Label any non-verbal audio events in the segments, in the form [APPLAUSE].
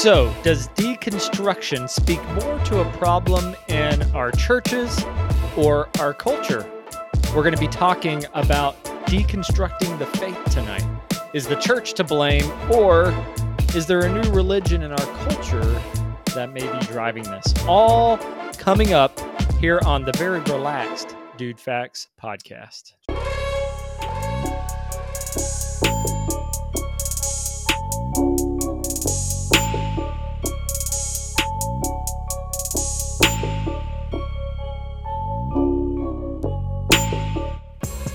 So, does deconstruction speak more to a problem in our churches or our culture? We're going to be talking about deconstructing the faith tonight. Is the church to blame, or is there a new religion in our culture that may be driving this? All coming up here on the very relaxed DudeFax podcast.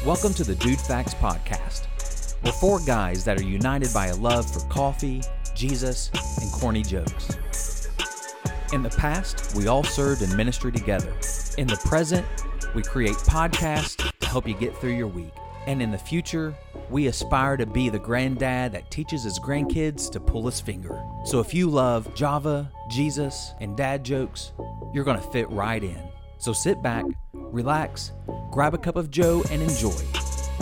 Welcome to the DudeFax Podcast. We're four guys that are united by a love for coffee, Jesus, and corny jokes. In the past, we all served in ministry together. In the present, we create podcasts to help you get through your week. And in the future, we aspire to be the granddad that teaches his grandkids to pull his finger. So if you love Java, Jesus, and dad jokes, you're going to fit right in. So sit back, relax, grab a cup of Joe, and enjoy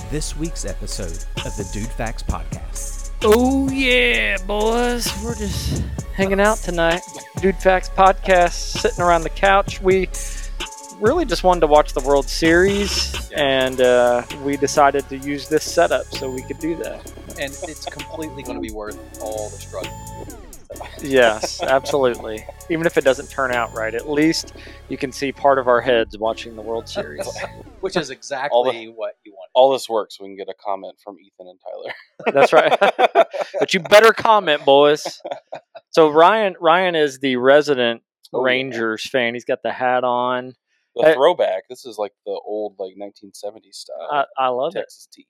this week's episode of the DudeFax Podcast. Oh, yeah, boys. We're just hanging out tonight. DudeFax podcast, sitting around the couch. We really just wanted to watch the World Series, and uh, we decided to use this setup so we could do that. and it's completely going to be worth all the struggle. Yes, absolutely. Even if it doesn't turn out right, at least you can see part of our heads watching the World Series. [LAUGHS] Which is exactly All the- what you want. all this works, we can get a comment from Ethan and Tyler. That's right. [LAUGHS] but you better comment, boys. So Ryan, Ryan is the resident Oh, yeah. Rangers fan. He's got the hat on. The throwback. This is like the old like 1970s style I, I love it. Texas tea.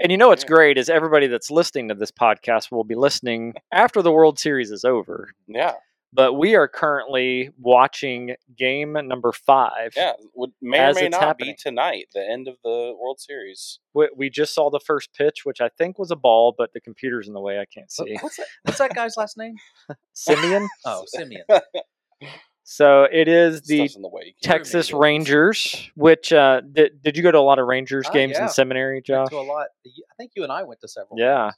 And you know what's great is everybody that's listening to this podcast will be listening after the World Series is over. Yeah, But we are currently watching game number five. yeah. Would, may or may not happening. be tonight, the end of the World Series. We, we just saw the first pitch, which I think was a ball, but the computer's in the way. I can't see. What's that, what's that [LAUGHS] guy's last name? Semien. [LAUGHS] Oh, Semien. [LAUGHS] So it is the the. Texas. Rangers. Which uh, did did you go to a lot of Rangers Ah, games yeah. in seminary, Went Josh? to a lot. I think you and I went to several. Yeah.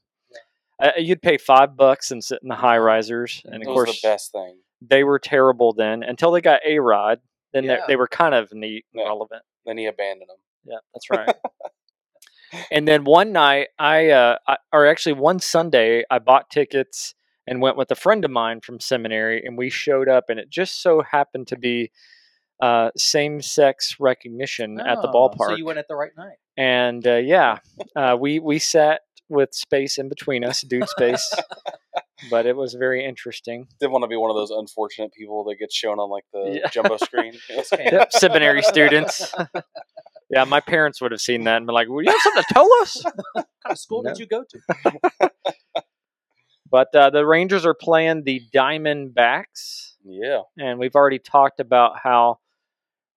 games. Uh, you'd pay five bucks and sit in the high risers, and It of course the best thing. they were terrible then until they got A-Rod. Then they, Yeah. they were kind of neat, and Yeah. relevant. Then he abandoned them. Yeah, that's right. [LAUGHS] and then one night, I, uh, I or actually one Sunday, I bought tickets and went with a friend of mine from seminary, and we showed up, and it just so happened to be uh, same-sex recognition at the Oh, ballpark. So you went at the right night. and uh, yeah, uh, we we sat with space in between us, dude space, but it was very interesting. Didn't want to be one of those unfortunate people that gets shown on like the Yeah. jumbo screen. [LAUGHS] Yep, seminary students. yeah, my parents would have seen that and been like, "Well, you have something to tell us." What kind of school No. did you go to? [LAUGHS] But uh, the Rangers are playing the Diamondbacks, yeah, and we've already talked about how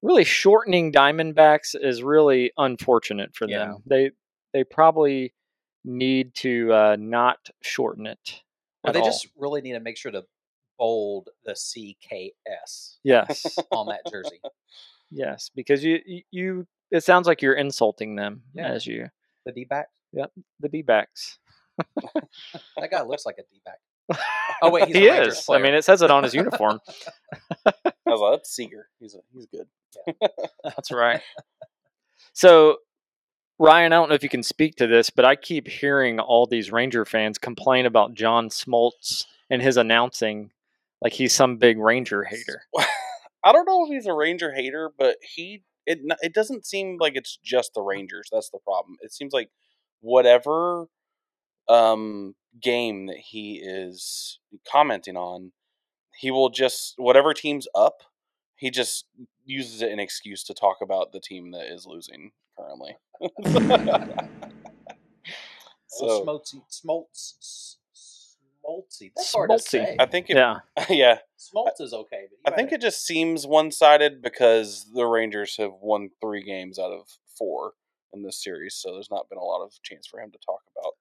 really shortening Diamondbacks is really unfortunate for them. Yeah. They they probably need to uh, not shorten it. Well, they all. just really need to make sure to bold the CKS yes, on that jersey. [LAUGHS] yes, because you you- it sounds like you're insulting them Yeah. as you The D back. the D-backs. That guy looks like a D back. Oh wait, [LAUGHS] he's he is. I mean, it says it on his [LAUGHS] uniform. I was like, that's Seager. He's a, he's good. That's right. So, Ryan, I don't know if you can speak to this, but I keep hearing all these Ranger fans complain about John Smoltz and his announcing like he's some big Ranger hater. [LAUGHS] I don't know if he's a Ranger hater, but he it it doesn't seem like it's just the Rangers. That's the problem. It seems like whatever um game that he is commenting on, he will just whatever team's up, he just uses it an excuse to talk about the team that is losing currently. [LAUGHS] so Old Smoltzy, Smoltz, S- Smoltzy. That's hard to say. I think it, Yeah. [LAUGHS] yeah, Smoltz is okay, but I think gotta- it just seems one sided because the Rangers have won three games out of four in this series, so there's not been a lot of chance for him to talk about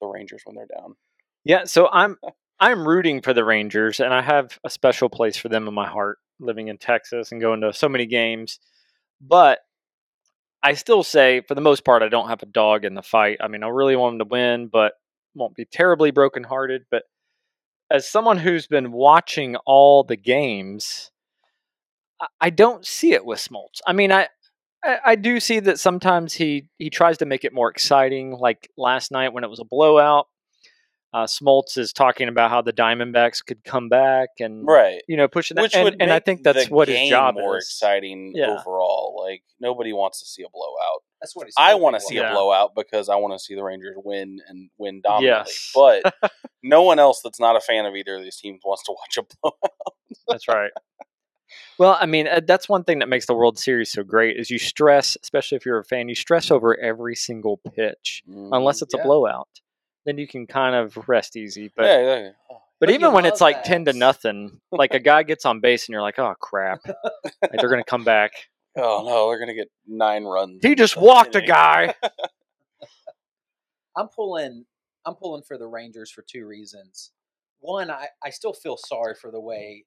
the Rangers when they're down. Yeah, so I'm I'm rooting for the Rangers and I have a special place for them in my heart living in Texas and going to so many games. But I still say for the most part I don't have a dog in the fight. I mean, I really want them to win, but won't be terribly brokenhearted, but as someone who's been watching all the games, I, don't see it with Smoltz. I mean, I, I I do see that sometimes he he tries to make it more exciting. Like last night when it was a blowout, uh, Smoltz is talking about how the Diamondbacks could come back and right. you know pushing that. Which and, would and I think that's the what his game job more is. exciting Yeah. overall. Like nobody wants to see a blowout. That's what he's. I want to see Yeah. a blowout because I want to see the Rangers win and win dominantly. Yes. But [LAUGHS] no one else that's not a fan of either of these teams wants to watch a blowout. That's right. Well, I mean, uh, that's one thing that makes the World Series so great is you stress, especially if you're a fan, you stress over every single pitch, unless it's yeah. a blowout. Then you can kind of rest easy. But yeah, yeah. Oh, but, But even when it's love like ten to nothing, like a guy gets on base and you're like, oh crap, like they're gonna come back. [LAUGHS] oh, no, they're gonna get nine runs. He just the walked a guy. [LAUGHS] I'm pulling. I'm pulling for the Rangers for two reasons. One, I, I still feel sorry for the way.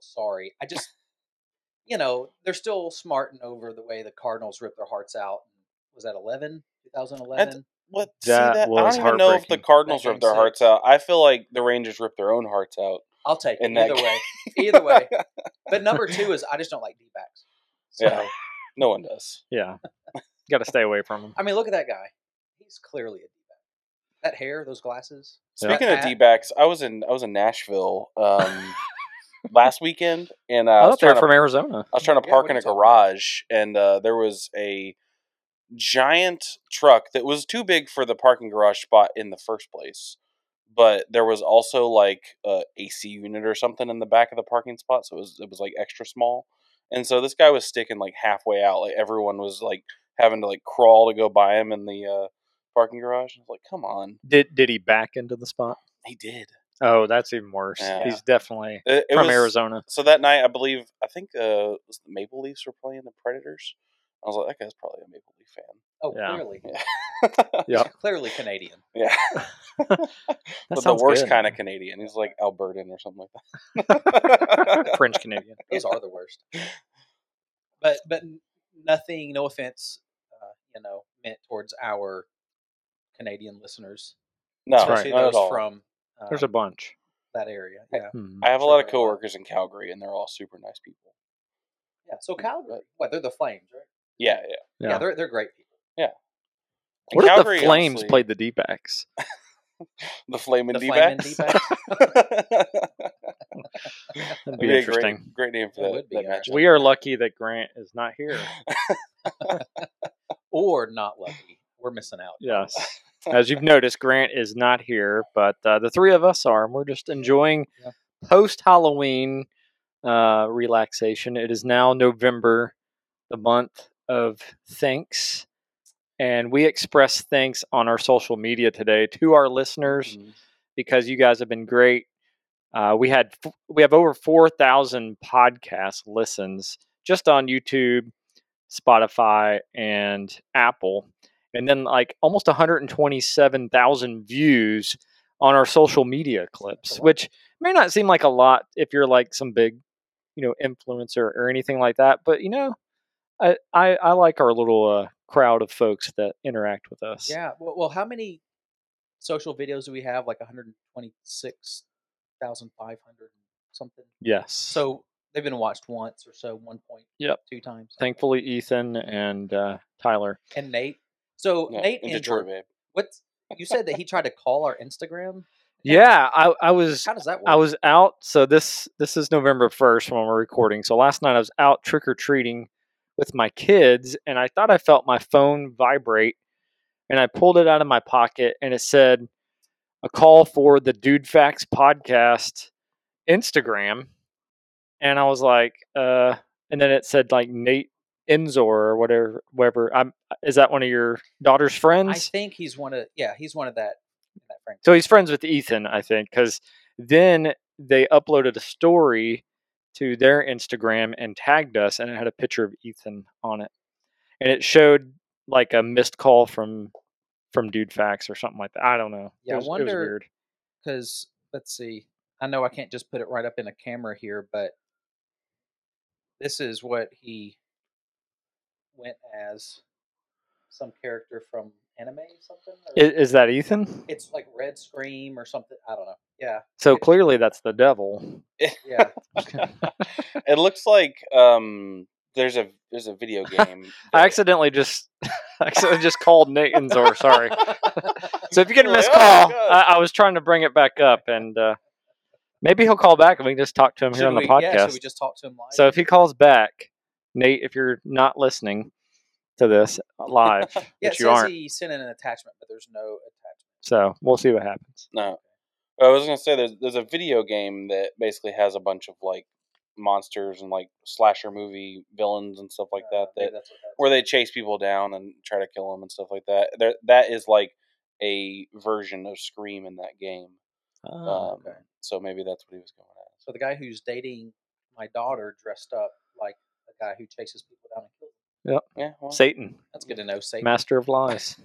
I don't really feel sorry. I just, you know, they're still smarting over the way the Cardinals ripped their hearts out. Was that 11? 2011? What? That see that? I don't even know if the. Cardinals That ripped their game hearts out. I feel like the Rangers ripped their own hearts out. I'll take it either way. Either way. But number [LAUGHS] two is I just don't like D backs. So, Yeah. No one does. Yeah, [LAUGHS] got to stay away from him. I mean, look at that guy. He's clearly a D back. That hair, those glasses. Speaking of hat. D backs, I was in I was in Nashville um, last weekend, and uh, I I was thought they trying to from Arizona. I was trying to Yeah, park what in a you talking about? garage, and uh, there was a giant truck that was too big for the parking garage spot in the first place. But there was also like a AC unit or something in the back of the parking spot, so it was it was like extra small. And so this guy was sticking like halfway out, like everyone was like having to like crawl to go by him in the uh, parking garage. I was like, "Come on!" Did did he back into the spot? He did. Oh, that's even worse. Yeah. He's definitely It, it from was- Arizona. So that night, I believe, I think uh, was the Maple Leafs were playing the Predators. I was like, that guy's probably a Maple Leaf fan. Oh, Yeah. clearly. Yeah. Yeah. [LAUGHS] Clearly Canadian. [LAUGHS] yeah. [LAUGHS] That but the worst good. kind of Canadian. He's like Albertan or something like that. French Canadian. Those are the worst. But but nothing. No offense, uh, you know, meant towards our Canadian listeners, no, especially not at those all. from uh, There's a bunch. that area. Yeah. I have a lot of Sure, a coworkers in Calgary, and they're all super nice people. yeah. So Calgary, what? They're the Flames, right? Yeah, yeah. Yeah, Yeah. they're they're great people. And What if the Flames honestly- played the D backs? [LAUGHS] the Flamin' The D-backs? Flamin' [LAUGHS] That'd That'd be be interesting. great, great name for That that, would be, that matchup. We are lucky that Grant is not here. [LAUGHS] Or not lucky. We're missing out. Yes. As you've noticed, Grant is not here, but uh, the three of us are, and we're just enjoying Yeah. post Halloween uh, relaxation. It is now November, the month of thanks, and we express thanks on our social media today to our listeners Mhm. because you guys have been great. Uh, we had we have over four thousand podcast listens just on YouTube, Spotify, and Apple, and then like almost one hundred and twenty seven thousand views on our social media clips, which may not seem like a lot if you're like some big, you know, influencer or anything like that, but you know, I I, I like our little uh, crowd of folks that interact with us. Yeah. Well, well, how many social videos do we have? Like 126,500 something. Yes. So they've been watched once or so, one point Yep. two times. thankfully ethan and uh, tyler And Nate. So Yeah, Nate in. Detroit, babe. What you said that he tried to call our Instagram? yeah i, I was How does that work? i was out so this this is november 1st when we're recording so last night i was out trick-or-treating with my kids and i thought i felt my phone vibrate and i pulled it out of my pocket and it said a call for the DudeFax podcast instagram and i was like uh and then it said like nate Enzor or whatever whatever i'm is that one of your daughter's friends I think he's one of yeah, he's one of that that friend. So he's friends with Ethan, I think, because then they uploaded a story to their Instagram and tagged us, and it had a picture of Ethan on it, and it showed like a missed call from from DudeFax or something like that. I don't know. Yeah, I it was, was wonder- weird. because let's see i know i can't just put it right up in a camera here but this is what he went as some character from anime something. Or, Is, is that Ethan? it's like Red Scream or something. I don't know. Yeah, So clearly that's the devil. [LAUGHS] yeah. [LAUGHS] it looks like um, there's a there's a video game. [LAUGHS] I accidentally just I accidentally just called Nate and Zor. Sorry. So if you get a missed oh, call, God. I, I was trying to bring it back up, and uh, maybe he'll call back and we can just talk to him here Should on the podcast. Yeah, should we just talk to him live? so if he calls back, Nate, if you're not listening to this live, [LAUGHS] yeah, it you says aren't, he sent in an attachment, but there's no attachment. so we'll see what happens. No, I was gonna say there's there's a video game that basically has a bunch of like monsters and like slasher movie villains and stuff like Uh, that that that's what that's where they chase people down and try to kill them and stuff like that. There, that is like a version of Scream in that game. Oh, um, okay. So maybe that's what he was going at. So the guy who's dating my daughter dressed up like the guy who chases people down and kills them. Yeah, well, Satan, That's good to know. Satan, master of lies.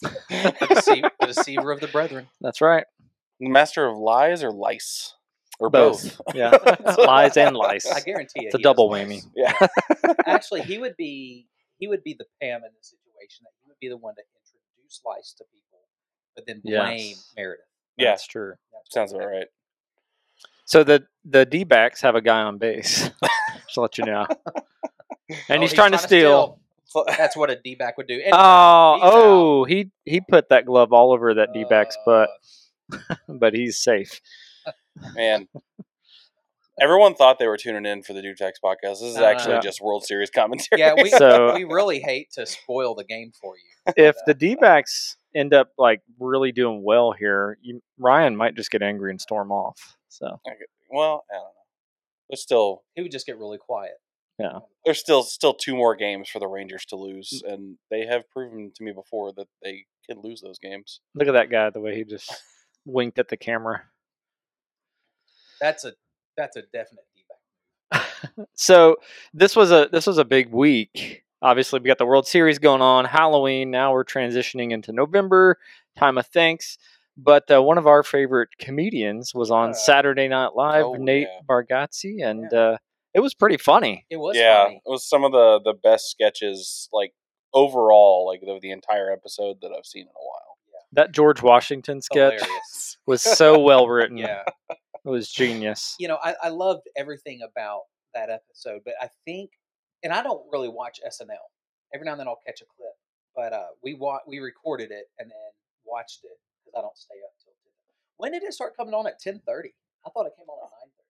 the, deceiver, the deceiver of the brethren. That's right. master of lies or lice or Both. both. Yeah, [LAUGHS] lies and lice. I guarantee you, It's a double whammy. lies. Yeah. [LAUGHS] Actually, he would be he would be the Pam in this situation. That he would be the one to introduce lice to people, but then blame Yes. Meredith. Yeah. That's true. That's Sounds about right. So the the D backs have a guy on base. [LAUGHS] Just to let you know. [LAUGHS] And Oh, he's, trying, to steal. [LAUGHS] That's what a D back would do. Anyway, Oh, he's out. oh, he he put that glove all over that D back's butt, Uh, [LAUGHS] but he's safe. Man. Everyone thought they were tuning in for the DudeFax podcast. This is Uh, actually Yeah. just World Series commentary. yeah, we So- we really hate to spoil the game for you. If Yeah. the D backs end up like really doing well here, you, Ryan might just get angry and storm off. So well, I don't know. There's still He would just get really quiet. Yeah. there's still still two more games for the Rangers to lose, and they have proven to me before that they can lose those games. look at that guy, the way he just winked at the camera. That's a that's a definite D back. [LAUGHS] so this was a this was a big week. Obviously, we got the World Series going on, Halloween. Now we're transitioning into November, time of thanks. But uh, one of our favorite comedians was on Uh, Saturday Night Live, oh, Nate yeah. Bargatze, and uh, it was pretty funny. It was yeah, funny. it was some of the the best sketches, like overall, like of the entire episode that I've seen in a while. That George Washington sketch Hilarious. was so well [LAUGHS] written. Yeah. It was genius. you know, I, I loved everything about that episode, but I think, and I don't really watch SNL. Every now and then I'll catch a clip, but uh, we wa- we recorded it and then watched it because I don't stay up till ten. When did it start coming on at ten thirty? I thought it came on at nine thirty.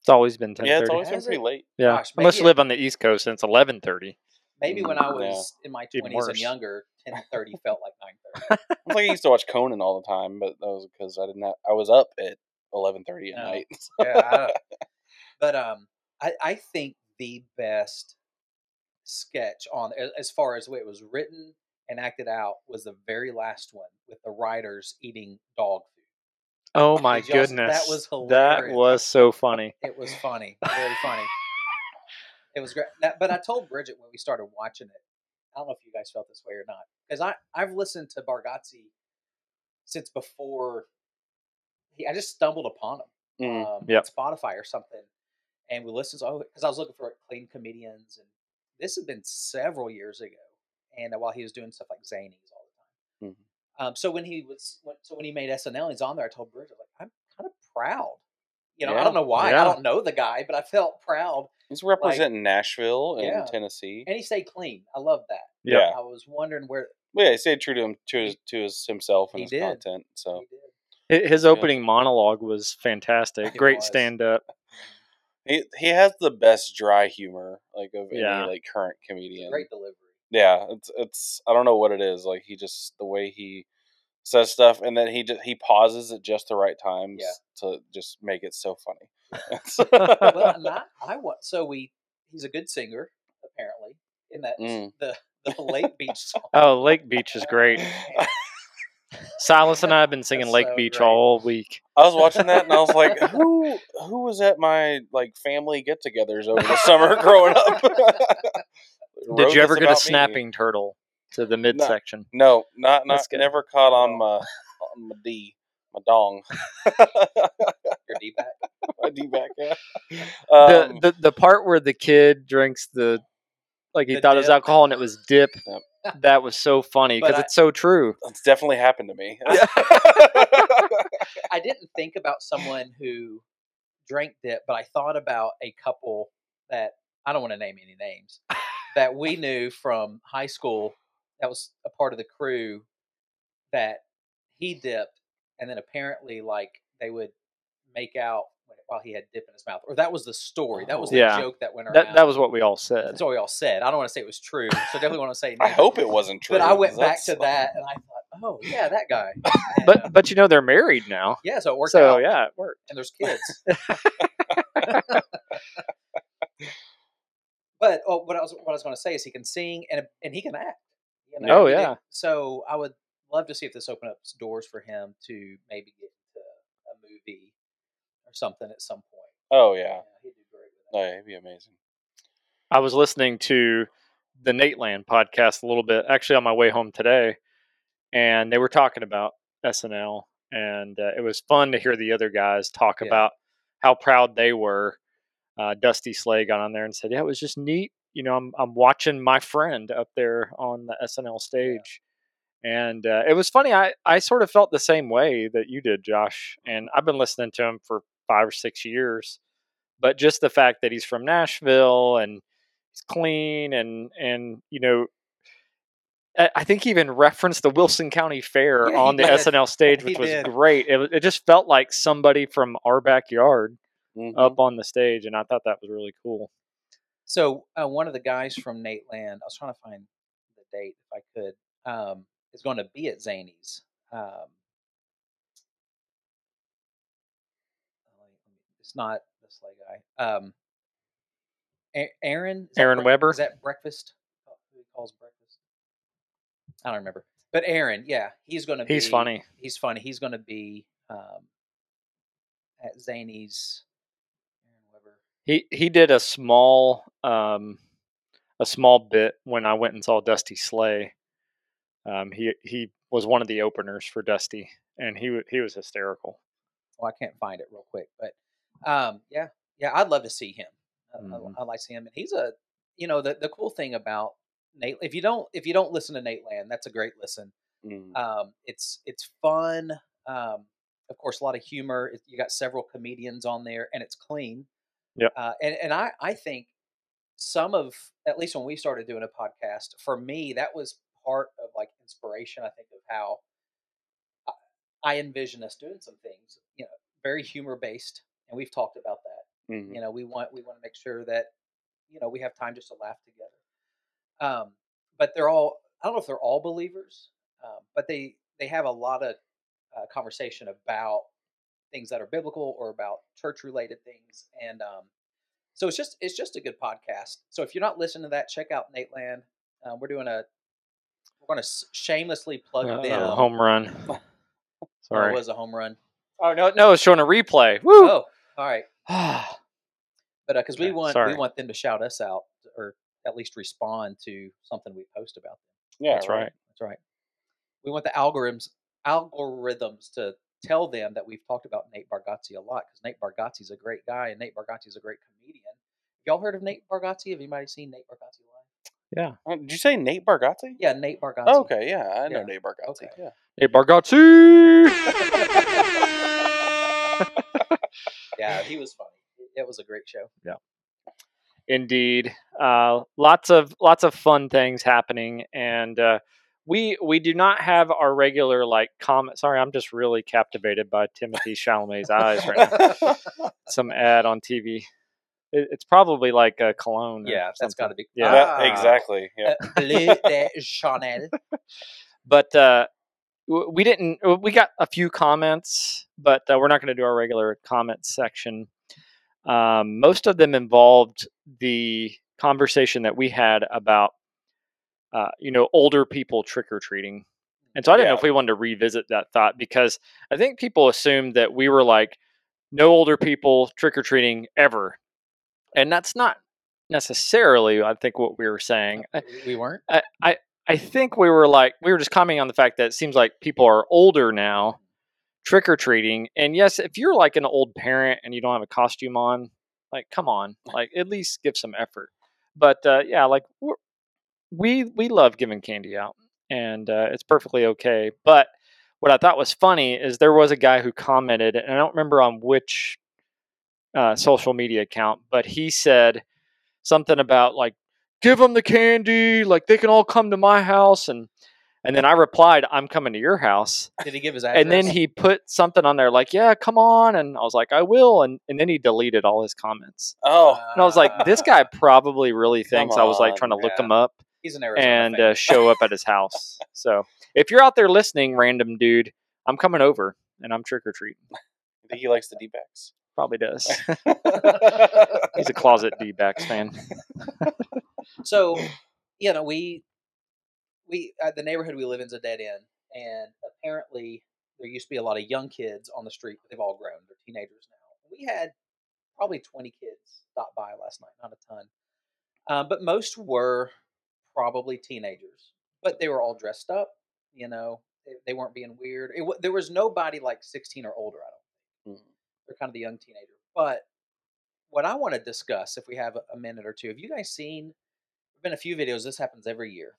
It's always been ten Yeah, it's thirty. always been Has pretty it? late. Yeah, Gosh, unless you it- live on the East Coast, and it's eleven thirty. Maybe when I Mm, yeah. was in my twenties and younger, ten thirty [LAUGHS] felt like nine thirty. It's like I used to watch Conan all the time, but that was because I didn't. Have, I was up at eleven thirty at No. night. [LAUGHS] yeah, I but um, I I think the best sketch on as far as the way it was written and acted out was the very last one with the writers eating dog food. Oh [LAUGHS] my Did y'all that goodness, was That was so funny. It was funny, very funny. It was great. That, but I told Bridget when we started watching it, I don't know if you guys felt this way or not, because I I've listened to Bargatze since before. He, I just stumbled upon him Mm. um, Yep. on Spotify or something, and we listened. to because I was looking for like, clean comedians, and this had been several years ago. And uh, while he was doing stuff like Zanies all the time, um, so when he was when, so when he made SNL, he's on there. I told Bridget like I'm kind of proud. You know, I don't know why. Yeah. I don't know the guy, but I felt proud, He's representing Nashville and Yeah. Tennessee. and he stayed clean. I love that. Yeah. I was wondering where Well, yeah, he stayed true to him to his to his himself and He his did. content. So he did. Hi- His Yeah. opening monologue was fantastic. It Great stand up. [LAUGHS] he he has the best dry humor like of Yeah. any like current comedian. Great delivery. Yeah, it's it's I don't know what it is. Like he just the way he says stuff and then he just he pauses at just the right times Yeah. to just make it so funny. [LAUGHS] well, and I, [LAUGHS] I want so we. He's a good singer, apparently. In that Mm. the [LAUGHS] the Lake Beach song. Oh, Lake Beach is great. Silas and I have been singing That's Lake so Beach great. all week. I was watching that and I was like, who who was at my like family get-togethers over the summer growing up? Did you ever get a about me. snapping turtle to the midsection? No, not not That's never caught on my on my D, my dong, [LAUGHS] Your D-back. my D back. Yeah. the, Um, the the part where the kid drinks the like he The thought it was alcohol and it was dip, Yep. that was so funny because it's so true. It's definitely happened to me. [LAUGHS] [LAUGHS] I didn't think about someone who drank dip, but I thought about a couple that I don't want to name any names that we knew from high school that was a part of the crew that he dipped and then apparently like they would make out while he had dip in his mouth or that was the story that was the Yeah. joke that went around That that was what we all said. that's what we all said i don't want to say it was true so definitely want to say I hope it wasn't true. but i went back to that and i thought oh yeah that guy And, But but you know they're married now. yeah so it worked So out yeah, it worked. and there's kids. [LAUGHS] [LAUGHS] [LAUGHS] but oh, what I was what I was going to say is he can sing and and he can act. You Oh, He did- yeah. So I would love to see if this opens up doors for him to maybe get into a movie or something at some point. Oh yeah. he'd with that. Oh, yeah, it'd be amazing. I was listening to the Nateland podcast a little bit, actually on my way home today, and they were talking about SNL, and uh, it was fun to hear the other guys talk Yeah. about how proud they were. Uh, Dusty Slay got on there and said, "Yeah, it was just neat. You know, I'm I'm watching my friend up there on the SNL stage." And uh, it was funny. I, I sort of felt the same way that you did, Josh. And I've been listening to him for five or six years. But just the fact that he's from Nashville and he's clean and and you know I think he even referenced the Wilson County Fair Yeah, on the did. SNL [LAUGHS] stage, which was did. great. It, it just felt like somebody from our backyard Mhm. up on the stage, and I thought that was really cool. So uh, one of the guys from Nateland, I was trying to find the date if I could, um, is going to be at Zanies. Um, oh, wait, let me- it's not the Slay guy. Um, Aaron. Aaron Brec- Weber? Is that breakfast? Who he calls breakfast? I don't remember. But Aaron, yeah, he's going to be. He's funny. He's funny. He's going to be um, at Zanies. He he did a small um, a small bit when I went and saw Dusty Slay. Um, he he was one of the openers for Dusty, and he he was hysterical. well, I can't find it real quick, but um, yeah, yeah, I'd love to see him. I, I-. I like him, and he's a, you know, the the cool thing about Nate. If you don't if you don't listen to Nateland, that's a great listen. Mm. Um, it's it's fun. Um, of course, a lot of humor. You got several comedians on there, and it's clean. Yep. Uh, and and I I think some of at least when we started doing a podcast, for me that was part of like inspiration. I think of how I, I envision us doing some things. You know, very humor based, and we've talked about that Mhm. you know we want we want to make sure that you know we have time just to laugh together um but they're all i don't know if they're all believers um, but they they have a lot of uh, conversation about things that are biblical or about church related things and um so it's just it's just a good podcast so if you're not listening to that check out Nateland um, we're doing a we're going to shamelessly plug Uh, them home run. [LAUGHS] Oh, Sorry. it was a home run Oh no, no, it's showing a replay. Woo! oh all right [SIGHS] but because we Okay, want sorry. we want them to shout us out or at least respond to something we post about them. Yeah, That's right. That's right. We want the algorithms algorithms to tell them that we've talked about Nate Bargatze a lot because Nate Bargatze's a great guy and Nate Bargatze's a great comedian. Y'all heard of Nate Bargatze? Have anybody seen Nate Bargatze live? Uh, Did you say Nate Bargatze? Yeah, Nate Bargatze. Oh, okay, yeah, I know Yeah, Nate Bargatze. okay. Yeah. Hey, Bargatze. [LAUGHS] Yeah, he was funny. It was a great show. Yeah. Indeed, uh, lots of lots of fun things happening, and uh, we we do not have our regular like comment. Sorry, I'm just really captivated by Timothée Chalamet's eyes right now. [LAUGHS] Some ad on TV. It, it's probably like a cologne. or Yeah, that's got to be. Yeah. That- Ah, exactly. Yeah. uh, Bleu de Chanel. [LAUGHS] but uh, we didn't. uh, We got a few comments, but uh, we're not going to do our regular comment section. Um, most of them involved the conversation that we had about, uh, you know, older people trick or treating, and so I didn't know if we wanted to revisit that thought because I think people assumed that we were like no older people trick or treating ever, and that's not necessarily I think what we were saying. We weren't. I, I I think we were like we were just commenting on the fact that it seems like people are older now, trick or treating. And yes, if you're like an old parent and you don't have a costume on, like come on, like at least give some effort. But uh, yeah, like we're, we we love giving candy out, and uh, it's perfectly okay. But what I thought was funny is there was a guy who commented, and I don't remember on which uh, social media account, but he said something about like give them the candy, like they can all come to my house, and and then I replied, I'm coming to your house. Did he give his address? And then he put something on there like, yeah, come on. And I was like, I will. And, and then he deleted all his comments. Oh, And I was like, this guy probably really thinks I was like trying to look yeah. him up He's an Arizona and uh, show up at his house. [LAUGHS] So if you're out there listening, random dude, I'm coming over and I'm trick or treating. I think he likes the D backs. Probably does. [LAUGHS] He's a closet D backs fan. [LAUGHS] so you know we we uh, the neighborhood we live in is a dead end and apparently there used to be a lot of young kids on the street but they've all grown they're teenagers now we had probably 20 kids stop by last night not a ton um, but most were probably teenagers but they were all dressed up you know they, they weren't being weird it, there was nobody like 16 or older i don't Mhm. they're kind of the young teenager but what i want to discuss if we have a, a minute or two have you guys seen there've been a few videos this happens every year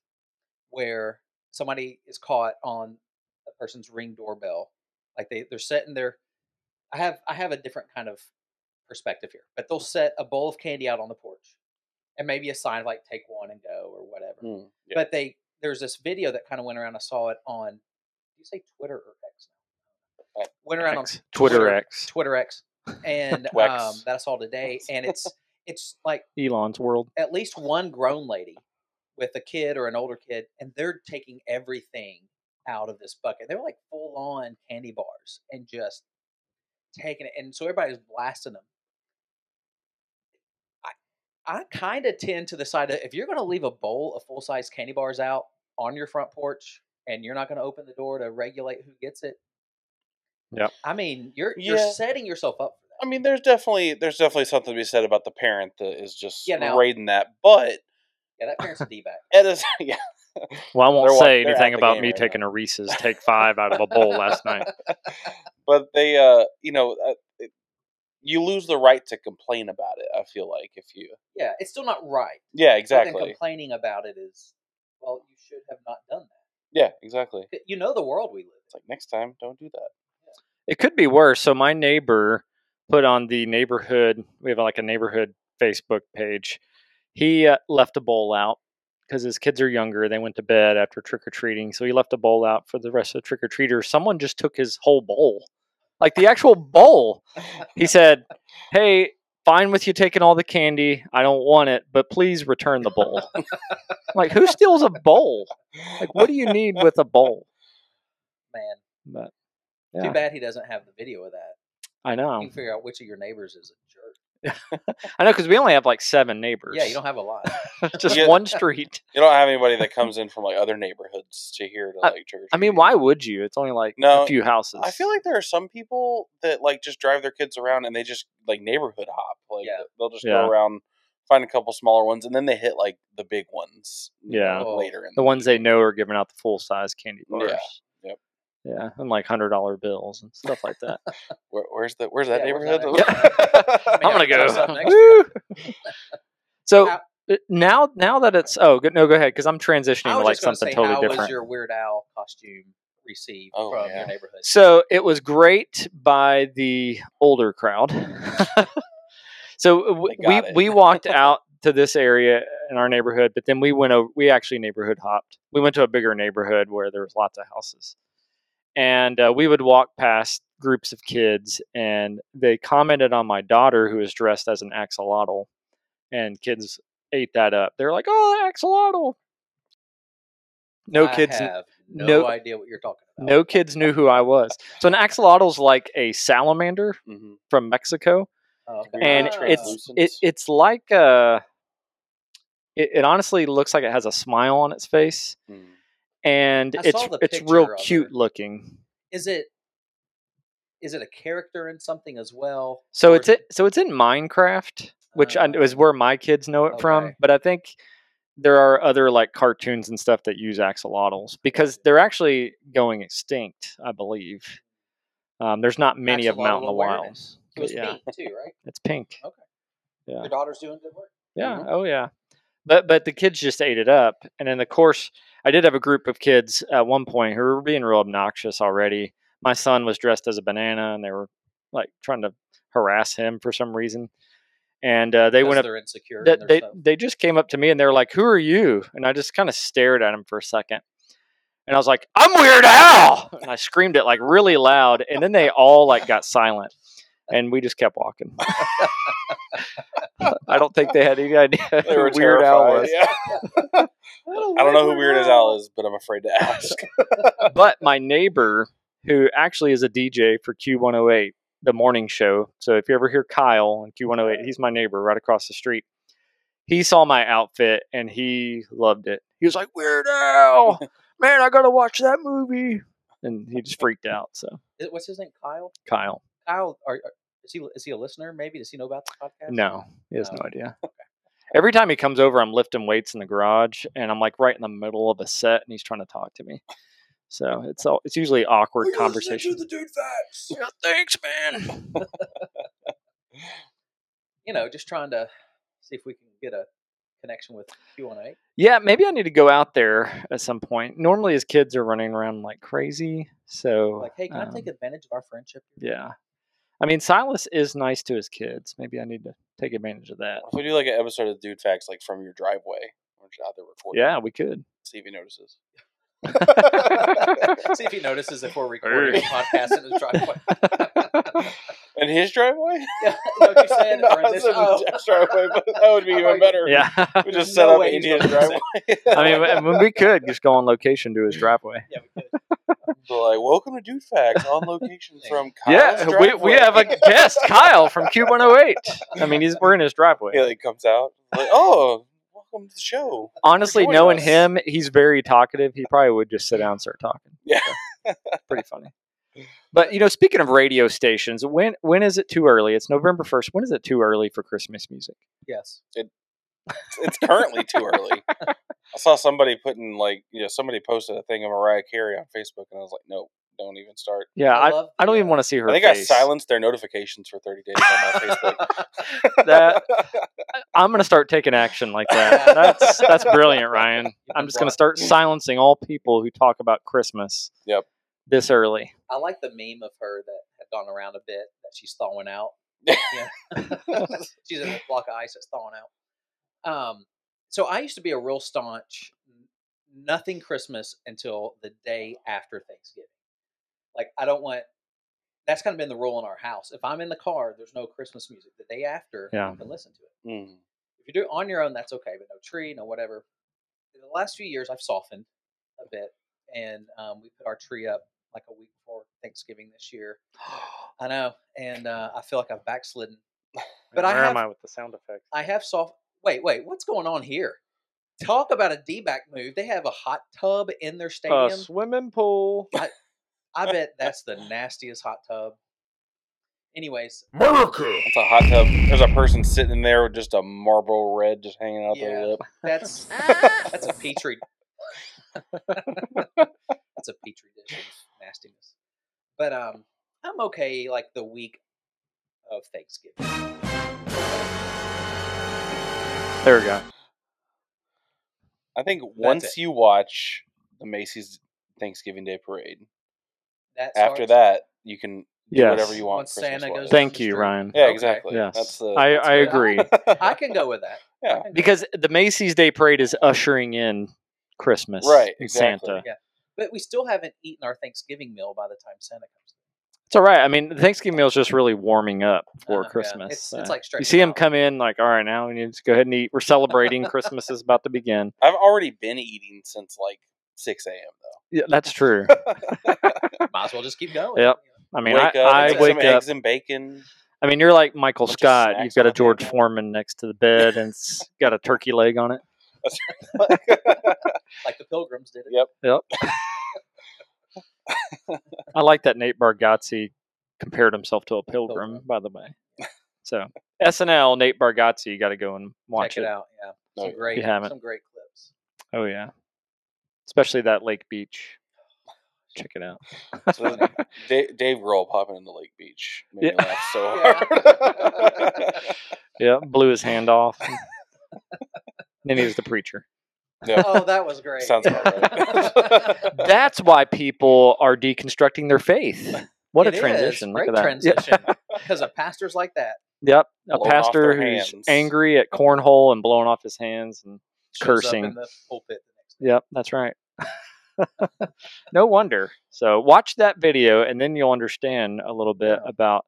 where somebody is caught on a person's ring doorbell like they they're setting their i have i have a different kind of perspective here but they'll set a bowl of candy out on the porch and maybe a sign of like take one and go or whatever Hmm, yeah. but they there's this video that kind of went around i saw it on you say twitter or x now went around X. on Twitter X. twitter x and [LAUGHS] um, that i saw today [LAUGHS] and it's it's like Elon's world. at least one grown lady with a kid or an older kid, and they're taking everything out of this bucket. They were like full on candy bars and just taking it. And so everybody's blasting them. I I kind of tend to the side of if you're going to leave a bowl of full size candy bars out on your front porch and you're not going to open the door to regulate who gets it. Yeah. I mean, you're you're Yeah. setting yourself up for that. I mean, there's definitely there's definitely something to be said about the parent that is just Yeah, now- raiding that. But Yeah, that parent's a d bag. it is yeah. Well, I won't They're say they're anything about me right taking now. a Reese's take five out of a bowl last night. [LAUGHS] But they, uh, you know, uh, it, you lose the right to complain about it. I feel like if you, Yeah, it's still not right. yeah, But then exactly, complaining about it is, well, you should have not done that. yeah, exactly. You know the world we live It's like next time, don't do that. It could be worse. So my neighbor put on the neighborhood. We have like a neighborhood Facebook page. He uh, left a bowl out because his kids are younger. They went to bed after trick or treating, so he left a bowl out for the rest of the trick or treaters. Someone just took his whole bowl, like the actual bowl. [LAUGHS] He said, "Hey." Fine with you taking all the candy. I don't want it, but please return the bowl. [LAUGHS] like, who steals a bowl? Like, what do you need with a bowl? Man, But too bad he doesn't have the video of that. I know, You can figure out which of your neighbors is a jerk. [LAUGHS] I know, because we only have like seven neighbors. Yeah, you don't have a lot. [LAUGHS] just Yeah. one street. [LAUGHS] You don't have anybody that comes in from like other neighborhoods to here to like trick or I mean, why would you? It's only like No, a few houses. I feel like there are some people that like just drive their kids around and they just like neighborhood hop. Like Yeah. they'll just Yeah. go around, find a couple smaller ones, and then they hit like the big ones. you Yeah. know, Oh. later in the ones they know are giving out the full size candy Yeah. bars. Yep. Yeah, and like hundred dollar bills and stuff like that. [LAUGHS] Where, where's the where's that Yeah, where's neighborhood? [LAUGHS] that I'm gonna go. next [LAUGHS] so How- uh, now, now that it's oh, good, no, go ahead because I'm transitioning to like just going to something say, totally how different. How was your Weird Al costume received Oh, from yeah. your neighborhood? So it was great by the older crowd. so w- we it. we walked out to this area in our neighborhood, but then we went over. We actually neighborhood hopped. We went to a bigger neighborhood where there was lots of houses, and uh, we would walk past groups of kids, and they commented on my daughter who was dressed as an axolotl, and kids ate that up. they're like, "Oh, axolotl." No I kids. have no, no- idea what you're talking about. No kids knew who I was. So an axolotl's like a salamander hmm from Mexico, Oh, okay. and it's it, it's like a. It, it honestly looks like it has a smile on its face, Mm. And I it's it's real cute her. looking. is it is it a character in something as well? So it's it. So it's in Minecraft, which I, Ah. is where my kids know it from. But I think there are other like cartoons and stuff that use axolotls because they're actually going extinct. I believe. Um, there's not many of them out in the wild. It was Yeah. pink too, right? it's pink. Okay. Yeah. Your daughter's doing good work. Yeah. Mhm. Oh yeah. But but the kids just ate it up. And in the course, I did have a group of kids at one point who were being real obnoxious already. My son was dressed as a banana, and they were like trying to harass him for some reason. And uh, they went up. Insecure. They, they they just came up to me and they were like, "Who are you?" And I just kind of stared at him for a second. And I was like, "I'm Weird Al!" And I screamed it like really loud. And then they all like got silent, and we just kept walking. I don't think they had any idea [LAUGHS] They were who Weird Al was. Yeah. I don't know who Weird as Al is, but I'm afraid to ask. [LAUGHS] but my neighbor, who actually is a DJ for Q108, the morning show. So if you ever hear Kyle on Q108, he's my neighbor right across the street. He saw my outfit and he loved it. He was like, Weird Al, [LAUGHS] man, I got to watch that movie. And he just freaked out. So, What's his name? Kyle. Kyle, Kyle, are, are- is he is he a listener? Maybe does he know about the podcast? no, he has no No. idea. Every time he comes over, I'm lifting weights in the garage and I'm like right in the middle of a set and he's trying to talk to me. So it's all, it's usually awkward conversation. the dude facts. Yeah, thanks, man. [LAUGHS] You know, just trying to see if we can get a connection with Q108. Yeah, maybe I need to go out there at some point. Normally, his kids are running around like crazy. So, Like, hey, can I take um, advantage of our friendship? Yeah. I mean, Silas is nice to his kids. Maybe I need to take advantage of that. If we do like an episode of DudeFax, like from your driveway, we're out there recording. Yeah, we could. See if he notices. [LAUGHS] [LAUGHS] see if he notices if we're recording a podcast in his driveway. [LAUGHS] In his driveway? [LAUGHS] Yeah, is that you said? [LAUGHS] no, in this- oh. Jeff's driveway, but that would be even better. yeah. We just [LAUGHS] set no up way in his driveway. I mean, I we could just go on location to his driveway. Yeah, we could. So like, welcome to DudeFax on location from Kyle's yeah, we, driveway. we have a guest, Kyle from Q108. I mean, he's we're in his driveway. Yeah, he comes out like, oh, welcome to the show. Honestly, knowing us. him, he's very talkative. He probably would just sit down and start talking. Yeah. pretty funny. But you know, speaking of radio stations, when when is it too early? It's November first. When is it too early for Christmas music? Yes. It's currently too early. I saw somebody putting like, you know, somebody posted a thing of Mariah Carey on Facebook, and I was like, no, don't even start. Yeah, I I, love I, don't the, even uh, want to see her I think face. I silenced their notifications for 30 days on my Facebook. [LAUGHS] That- I'm gonna start taking action like that. That's that's brilliant, Ryan. [LAUGHS] I'm just gonna start silencing all people who talk about Christmas. Yep. This early. I like the meme of her that had gone around a bit that she's thawing out. Yeah. [LAUGHS] [LAUGHS] she's in a block of ice that's thawing out. Um, so I used to be a real staunch nothing Christmas until the day after Thanksgiving. Like I don't want. That's kind of been the rule in our house. If I'm in the car, there's no Christmas music. The day after, Yeah. you can listen to it. Mm. If you do it on your own, that's okay, but no tree, no whatever. In the last few years, I've softened a bit, and um, we put our tree up like a week before Thanksgiving this year. I know, and uh, I feel like I've backslidden. [LAUGHS] But I Where have, am I with the sound effects? I have soft. Wait, wait, what's going on here? Talk about a D-back move. They have a hot tub in their stadium. A stadium. swimming pool. I bet that's the nastiest hot tub. Anyways, America. It's a hot tub. There's a person sitting in there with just a Marlboro Red just hanging out Yeah. their lip. that's [LAUGHS] that's a petri. [LAUGHS] that's a petri dish of nastiness. But um, I'm okay. Like the week of Thanksgiving. There we go. I think once it. you watch the Macy's Thanksgiving Day Parade, That after starts- that you can do Yes. whatever you want. Once Santa Christmas-wise. goes Thank you, street. Ryan. Yeah, Okay. exactly. Yes. That's the. I, that's I good. agree. I can go with that. [LAUGHS] I Yeah. can go because the Macy's Day Parade is ushering in Christmas. Right, and exactly. Santa. Yeah. But we still haven't eaten our Thanksgiving meal by the time Santa comes. It's all right. I mean, the Thanksgiving meal is just really warming up for uh-huh, yeah. Christmas. It's, so it's like you stretching see him come in, like, all right, now we need to go ahead and eat. We're celebrating. Christmas is about to begin. I've already been eating since like 6 a.m. Though. Yeah, that's true. [LAUGHS] Might as well just keep going. Yep. I mean, wake I, up, I make wake some up. eggs and bacon. I mean, you're like Michael Scott. You've got a George. Foreman next to the bed, and it's got a turkey leg on it. Like the Pilgrims did it. Yep. Yep. I like that Nate Bargatze compared himself to a pilgrim, Pilgrim. by the way. So SNL, Nate Bargatze, you got to go and watch Check it, out. Yeah. Some yeah. great, You haven't. some great clips. Oh yeah, especially that Lake Beach. Check it out. So Dave, Dave Grohl popping into Lake Beach made Yeah. me laugh so [LAUGHS] hard. [LAUGHS] Yeah, blew his hand off. [LAUGHS] then he was the preacher. Yeah. [LAUGHS] Oh, that was great. Sounds about right. [LAUGHS] That's why people are deconstructing their faith. What It a is. transition! Look Great at transition. Because a [LAUGHS] pastors like that Yep, a Blowing pastor their who's hands. angry at cornhole and blowing off his hands, and shows Cursing. up in the pulpit the next day. yep, that's right. no wonder. So watch that video, and then you'll understand a little bit Yeah. about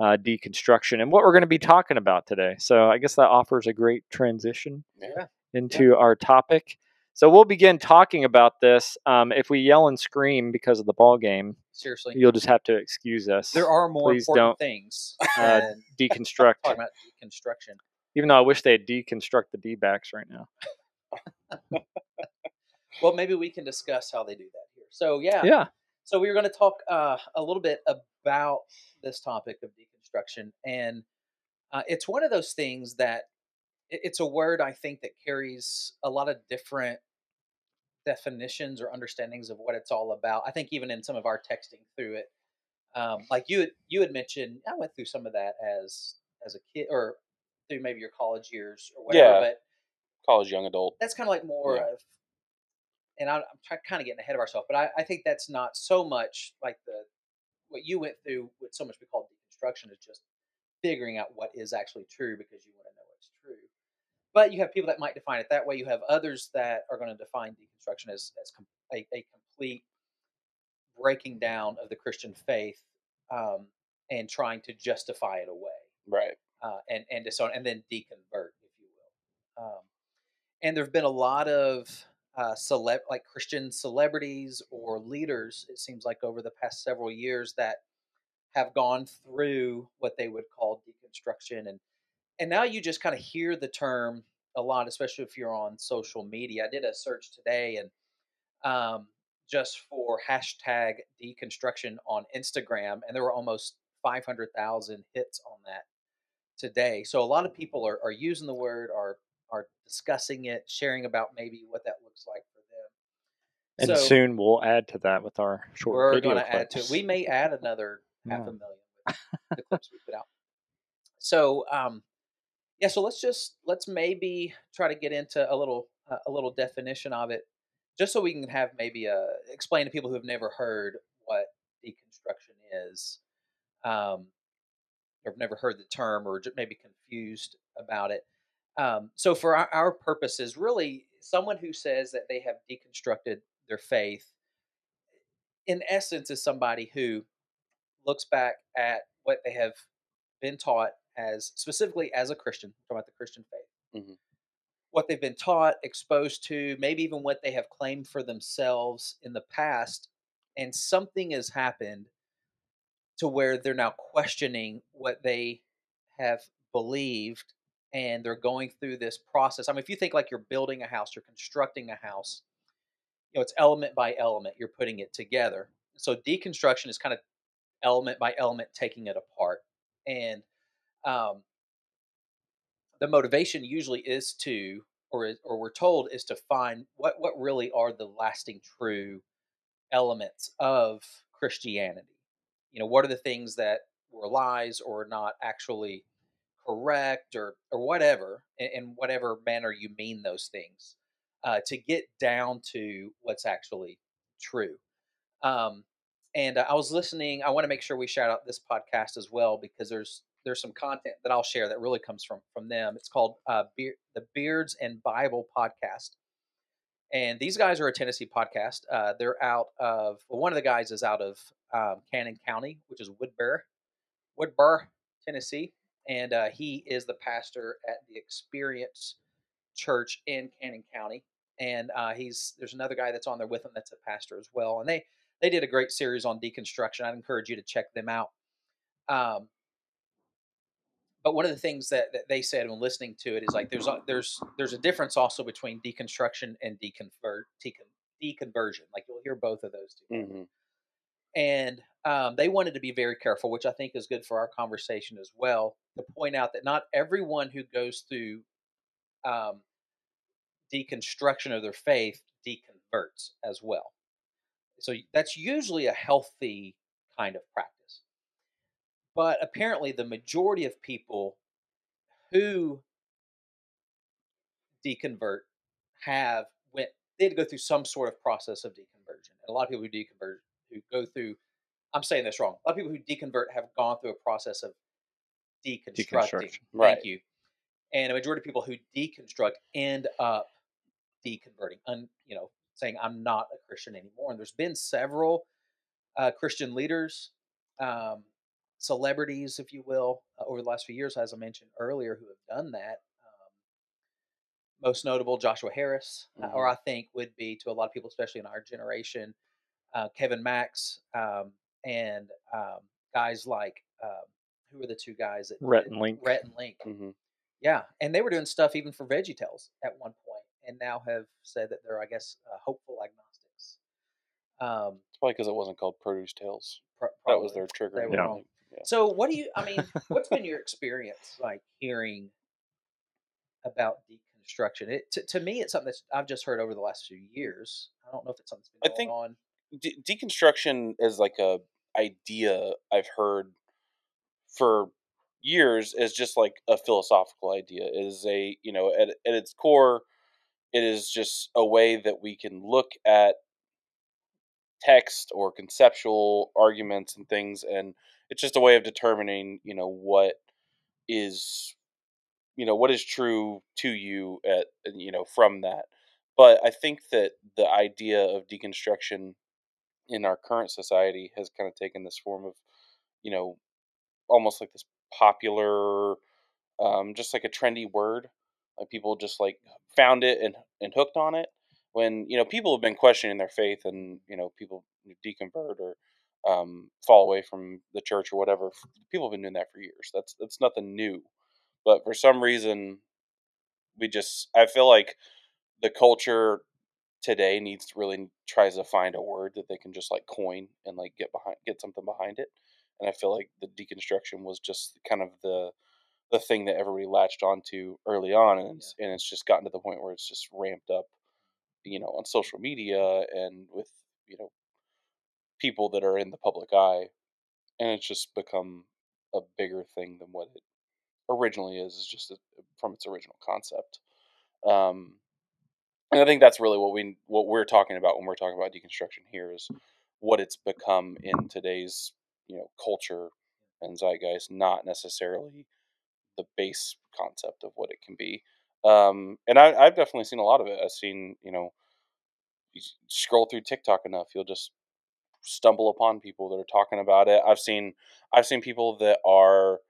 uh, deconstruction and what we're going to be talking about today. So I guess that offers a great transition Yeah. into our topic. So we'll begin talking about this. Um, if we yell and scream because of the ball game, Seriously, you'll just have to excuse us. there are more Please important don't, things uh, [LAUGHS] deconstruct. talking about deconstruction. Even though I wish they'd deconstruct the D backs right now. [LAUGHS] Well, maybe we can discuss how they do that here. So yeah, Yeah. So we were going to talk uh, a little bit about this topic of deconstruction, and uh, it's one of those things that it- it's a word I think that carries a lot of different definitions or understandings of what it's all about. I think even in some of our texting through it, um, like you you had mentioned, I went through some of that as as a kid or through maybe your college years or whatever. Yeah. But College young adult. that's kind of like more Yeah. of and i'm try, kind of getting ahead of ourselves but I, I think that's not so much like the what you went through with so much we call deconstruction is just figuring out what is actually true because you want to know what's true but you have people that might define it that way you have others that are going to define deconstruction as, as com- a, a complete breaking down of the christian faith um, and trying to justify it away Right. uh, and and disown and then deconvert, if you will. Um, and there have been a lot of uh, celeb like Christian celebrities or leaders. It seems like over the past several years that have gone through what they would call deconstruction, and and now you just kind of hear the term a lot, especially if you're on social media. I did a search today and um, just for hashtag deconstruction on Instagram, and there were almost 500,000 hits on that today. So a lot of people are, are using the word, are are discussing it, sharing about maybe what that looks like for them. And So- soon we'll add to that with our short We're video going to add to it. We may add another half Yeah. a million with the clips we put out. So um, yeah, so let's just let's maybe try to get into a little uh, a little definition of it, just so we can have maybe a explain to people who have never heard what deconstruction is, um, or have never heard the term, or maybe confused about it. Um, so for our, our purposes, really, someone who says that they have deconstructed their faith, in essence, is somebody who looks back at what they have been taught as specifically as a Christian, talking about the Christian faith, Mhm. what they've been taught, exposed to, maybe even what they have claimed for themselves in the past, and something has happened to where they're now questioning what they have believed and they're going through this process. I mean, if you think like you're building a house, you're constructing a house, you know, it's element by element, you're putting it together. So deconstruction is kind of element by element taking it apart. And um, the motivation usually is to, or or we're told is to find what what really are the lasting true elements of Christianity. You know, what are the things that were lies or not actually correct or or whatever, in, in whatever manner you mean those things, uh, to get down to what's actually true. Um, and uh, I was listening. I want to make sure we shout out this podcast as well because there's there's some content that I'll share that really comes from from them. It's called uh, the Beards and Bible Podcast, and these guys are a Tennessee podcast. Uh, they're out of well, one of the guys is out of um, Cannon County, which is Woodbury, Woodbury, Tennessee, and uh, he is the pastor at the Experience Church in Cannon County. And uh, he's there's another guy that's on there with him that's a pastor as well, and they they did a great series on deconstruction. I'd encourage you to check them out. Um, but one of the things that, that they said when listening to it is like there's a, there's there's a difference also between deconstruction and deconvert decon, deconversion. Like you'll hear both of those two. hmm And um, they wanted to be very careful, which I think is good for our conversation as well, to point out that not everyone who goes through um, deconstruction of their faith deconverts as well. So that's usually a healthy kind of practice. But apparently, the majority of people who deconvert have went they had to go through some sort of process of deconversion. And a lot of people who deconvert who go through I'm saying this wrong. A lot of people who deconvert have gone through a process of deconstructing. Deconstruction. Thank Right. you. And a majority of people who deconstruct end up deconverting, un, you know, saying I'm not a Christian anymore. And there's been several uh, Christian leaders, um, celebrities, if you will, uh, over the last few years, as I mentioned earlier, who have done that. Um, most notable, Joshua Harris, uh, or I think would be to a lot of people, especially in our generation, uh, Kevin Max, um, and um, guys like um, who are the two guys that Rhett and Link. Rhett and Link. hmm Yeah, and they were doing stuff even for VeggieTales at one point, and now have said that they're, I guess, uh, hopeful agnostics. Um, It's probably because it wasn't called Produce Tales. pro- That was their trigger. They were Yeah. wrong. Yeah. So, what do you? I mean, [LAUGHS] what's been your experience like hearing about deconstruction? It to, to me, it's something that I've just heard over the last few years. I don't know if it's something that's I been going think- on. De- deconstruction is like a idea I've heard for years is just like a philosophical idea. It is a you know at at its core, it is just a way that we can look at text or conceptual arguments and things, and it's just a way of determining you know what is you know what is true to you at you know from that. But I think that the idea of deconstruction in our current society has kind of taken this form of, you know, almost like this popular, um, just like a trendy word. Like people just like found it and and hooked on it. When you know people have been questioning their faith and you know people deconvert or um, fall away from the church or whatever. People have been doing that for years. That's that's nothing new. But for some reason, we just I feel like the culture today needs to really tries to find a word that they can just like coin and like get behind get something behind it and i feel like the deconstruction was just kind of the the thing that everybody latched onto early on and it's, and it's just gotten to the point where it's just ramped up you know on social media and with you know people that are in the public eye and it's just become a bigger thing than what it originally is is just a, from its original concept. Um and I think that's really what we what we're talking about when we're talking about deconstruction here is what it's become in today's you know culture and zeitgeist, not necessarily the base concept of what it can be. Um, and I, I've definitely seen a lot of it. I've seen you know, you scroll through TikTok enough, you'll just stumble upon people that are talking about it. I've seen I've seen people that are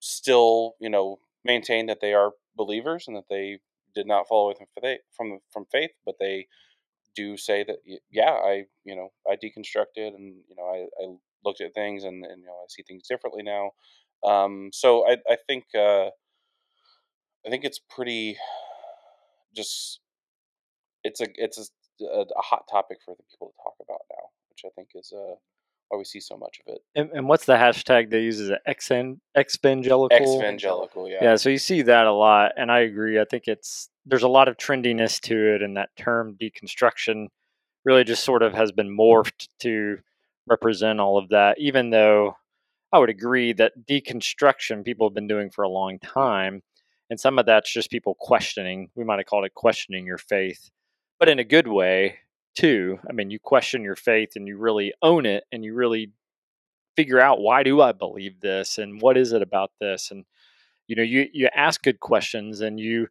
still you know maintain that they are believers and that they did not fall away from from faith, but they do say that yeah, I you know I deconstructed and you know I, I looked at things and, and you know I see things differently now. Um, so I I think uh, I think it's pretty just it's a it's a, a, a hot topic for the people to talk about now, which I think is uh, why we see so much of it. And, and what's the hashtag they use? Is it exen, exvangelical? Exvangelical, yeah. Yeah, so you see that a lot, and I agree. I think it's there's a lot of trendiness to it, and that term deconstruction really just sort of has been morphed to represent all of that. Even though I would agree that deconstruction people have been doing for a long time, and some of that's just people questioning. We might have called it questioning your faith, but in a good way too. I mean, you question your faith and you really own it, and you really figure out why do I believe this, and what is it about this, and you know you you ask good questions and you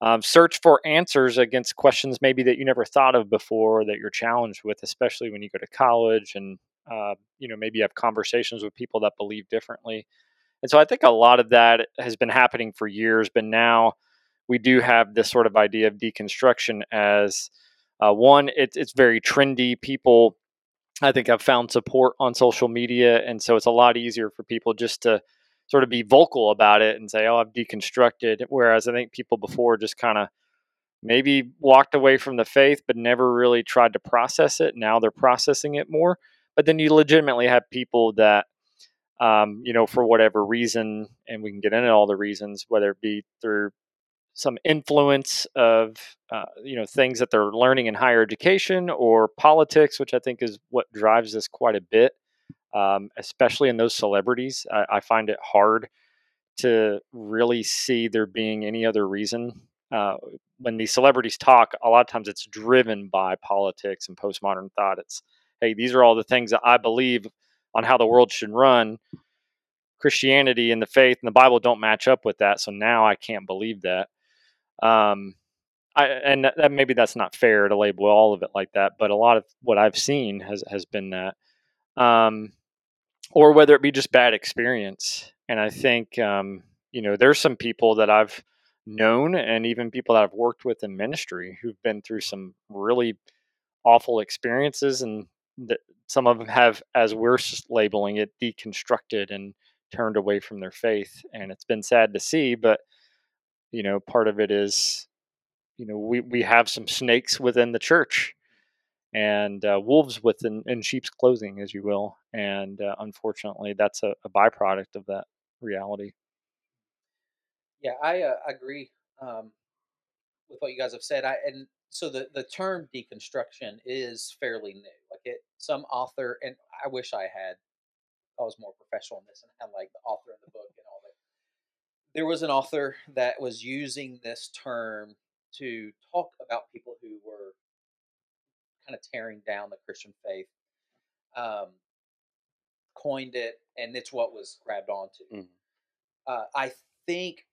um, search for answers against questions maybe that you never thought of before that you're challenged with especially when you go to college and uh, you know maybe have conversations with people that believe differently and so i think a lot of that has been happening for years but now we do have this sort of idea of deconstruction as uh, one it's it's very trendy people i think have found support on social media and so it's a lot easier for people just to sort of be vocal about it and say, "Oh, I've deconstructed." Whereas I think people before just kind of maybe walked away from the faith, but never really tried to process it. Now they're processing it more. But then you legitimately have people that, um, you know, for whatever reason, and we can get into all the reasons, whether it be through some influence of uh, you know things that they're learning in higher education or politics, which I think is what drives this quite a bit um, especially in those celebrities. I, I find it hard to really see there being any other reason uh, when these celebrities talk, a lot of times it's driven by politics and postmodern thought. It's, hey, these are all the things that I believe on how the world should run. Christianity and the faith and the Bible don't match up with that, so now I can't believe that. Um, I, and that, that, maybe that's not fair to label all of it like that, but a lot of what I've seen has has been that, um, or whether it be just bad experience. And I think um, you know there's some people that I've known and even people that I've worked with in ministry who've been through some really awful experiences and that some of them have as we're labeling it deconstructed and turned away from their faith and it's been sad to see but you know part of it is you know we, we have some snakes within the church and uh, wolves within in sheep's clothing as you will and uh, unfortunately that's a, a byproduct of that reality yeah, I uh, agree um, with what you guys have said. I and so the the term deconstruction is fairly new. Like it, some author, and I wish I had. I was more professional in this and had like the author in the book and all that. There was an author that was using this term to talk about people who were kind of tearing down the Christian faith. Um, coined it, and it's what was grabbed onto. Mm. Uh, I think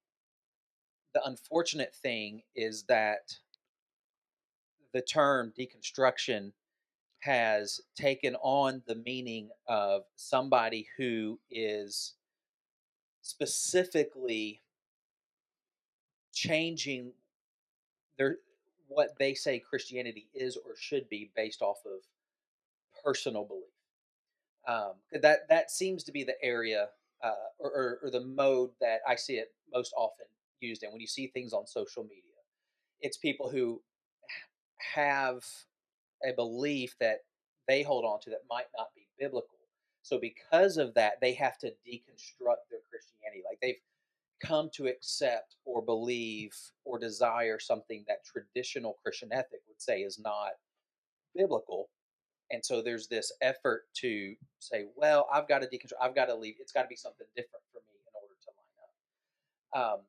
the unfortunate thing is that the term deconstruction has taken on the meaning of somebody who is specifically changing their what they say Christianity is or should be based off of personal belief. Um, that that seems to be the area uh, or, or, or the mode that I see it most often used in when you see things on social media. It's people who have a belief that they hold on to that might not be biblical. So because of that, they have to deconstruct their Christianity. Like they've come to accept or believe or desire something that traditional Christian ethic would say is not biblical. And so there's this effort to say, well, I've got to deconstruct, I've got to leave. It's got to be something different for me in order to line up. Um,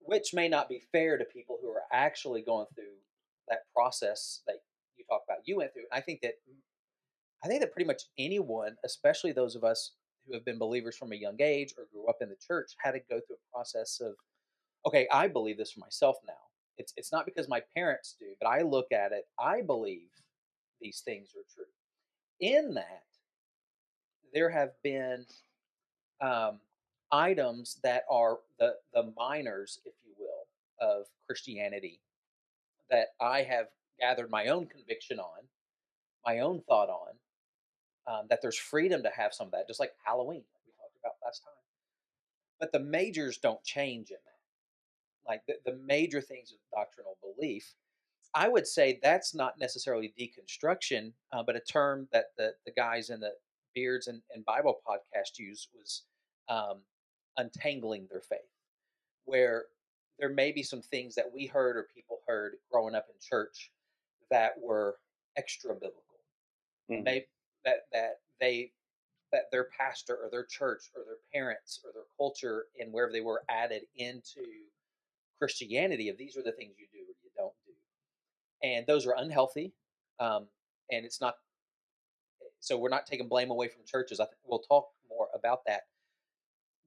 which may not be fair to people who are actually going through that process that you talk about you went through. I think that I think that pretty much anyone, especially those of us who have been believers from a young age or grew up in the church, had to go through a process of, okay, I believe this for myself now. It's it's not because my parents do, but I look at it, I believe these things are true. In that, there have been um, items that are the the minors, if you will, of Christianity that I have gathered my own conviction on, my own thought on. Um, that there's freedom to have some of that, just like Halloween, like we talked about last time. But the majors don't change in that. Like the, the major things of doctrinal belief, I would say that's not necessarily deconstruction, uh, but a term that the, the guys in the Beards and, and Bible podcast use was um, untangling their faith, where there may be some things that we heard or people heard growing up in church that were extra biblical. Mm-hmm. Maybe that that they that their pastor or their church or their parents or their culture and wherever they were added into Christianity of these are the things you do or you don't do, and those are unhealthy. Um, and it's not so we're not taking blame away from churches. I think we'll talk more about that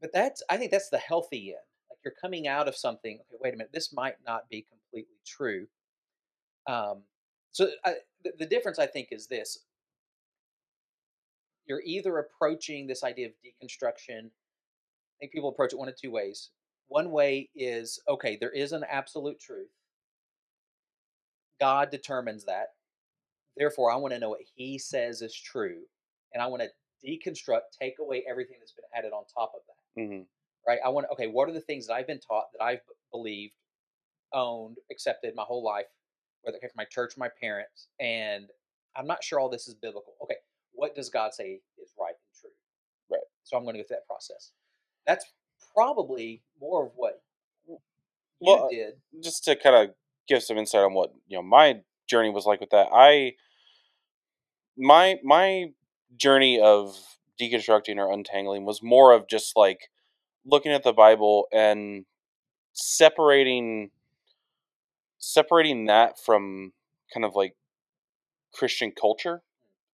but that's I think that's the healthy end. You're coming out of something. Okay, wait a minute. This might not be completely true. Um, so I, the, the difference I think is this: you're either approaching this idea of deconstruction. I think people approach it one of two ways. One way is okay, there is an absolute truth. God determines that. Therefore, I want to know what He says is true, and I want to deconstruct, take away everything that's been added on top of that. Mm-hmm. Right. I want, okay, what are the things that I've been taught that I've believed, owned, accepted my whole life, whether it came from my church my parents, and I'm not sure all this is biblical. Okay, what does God say is right and true? Right. So I'm going to go through that process. That's probably more of what you well, uh, did. Just to kind of give some insight on what you know my journey was like with that. I my my journey of deconstructing or untangling was more of just like looking at the Bible and separating separating that from kind of like Christian culture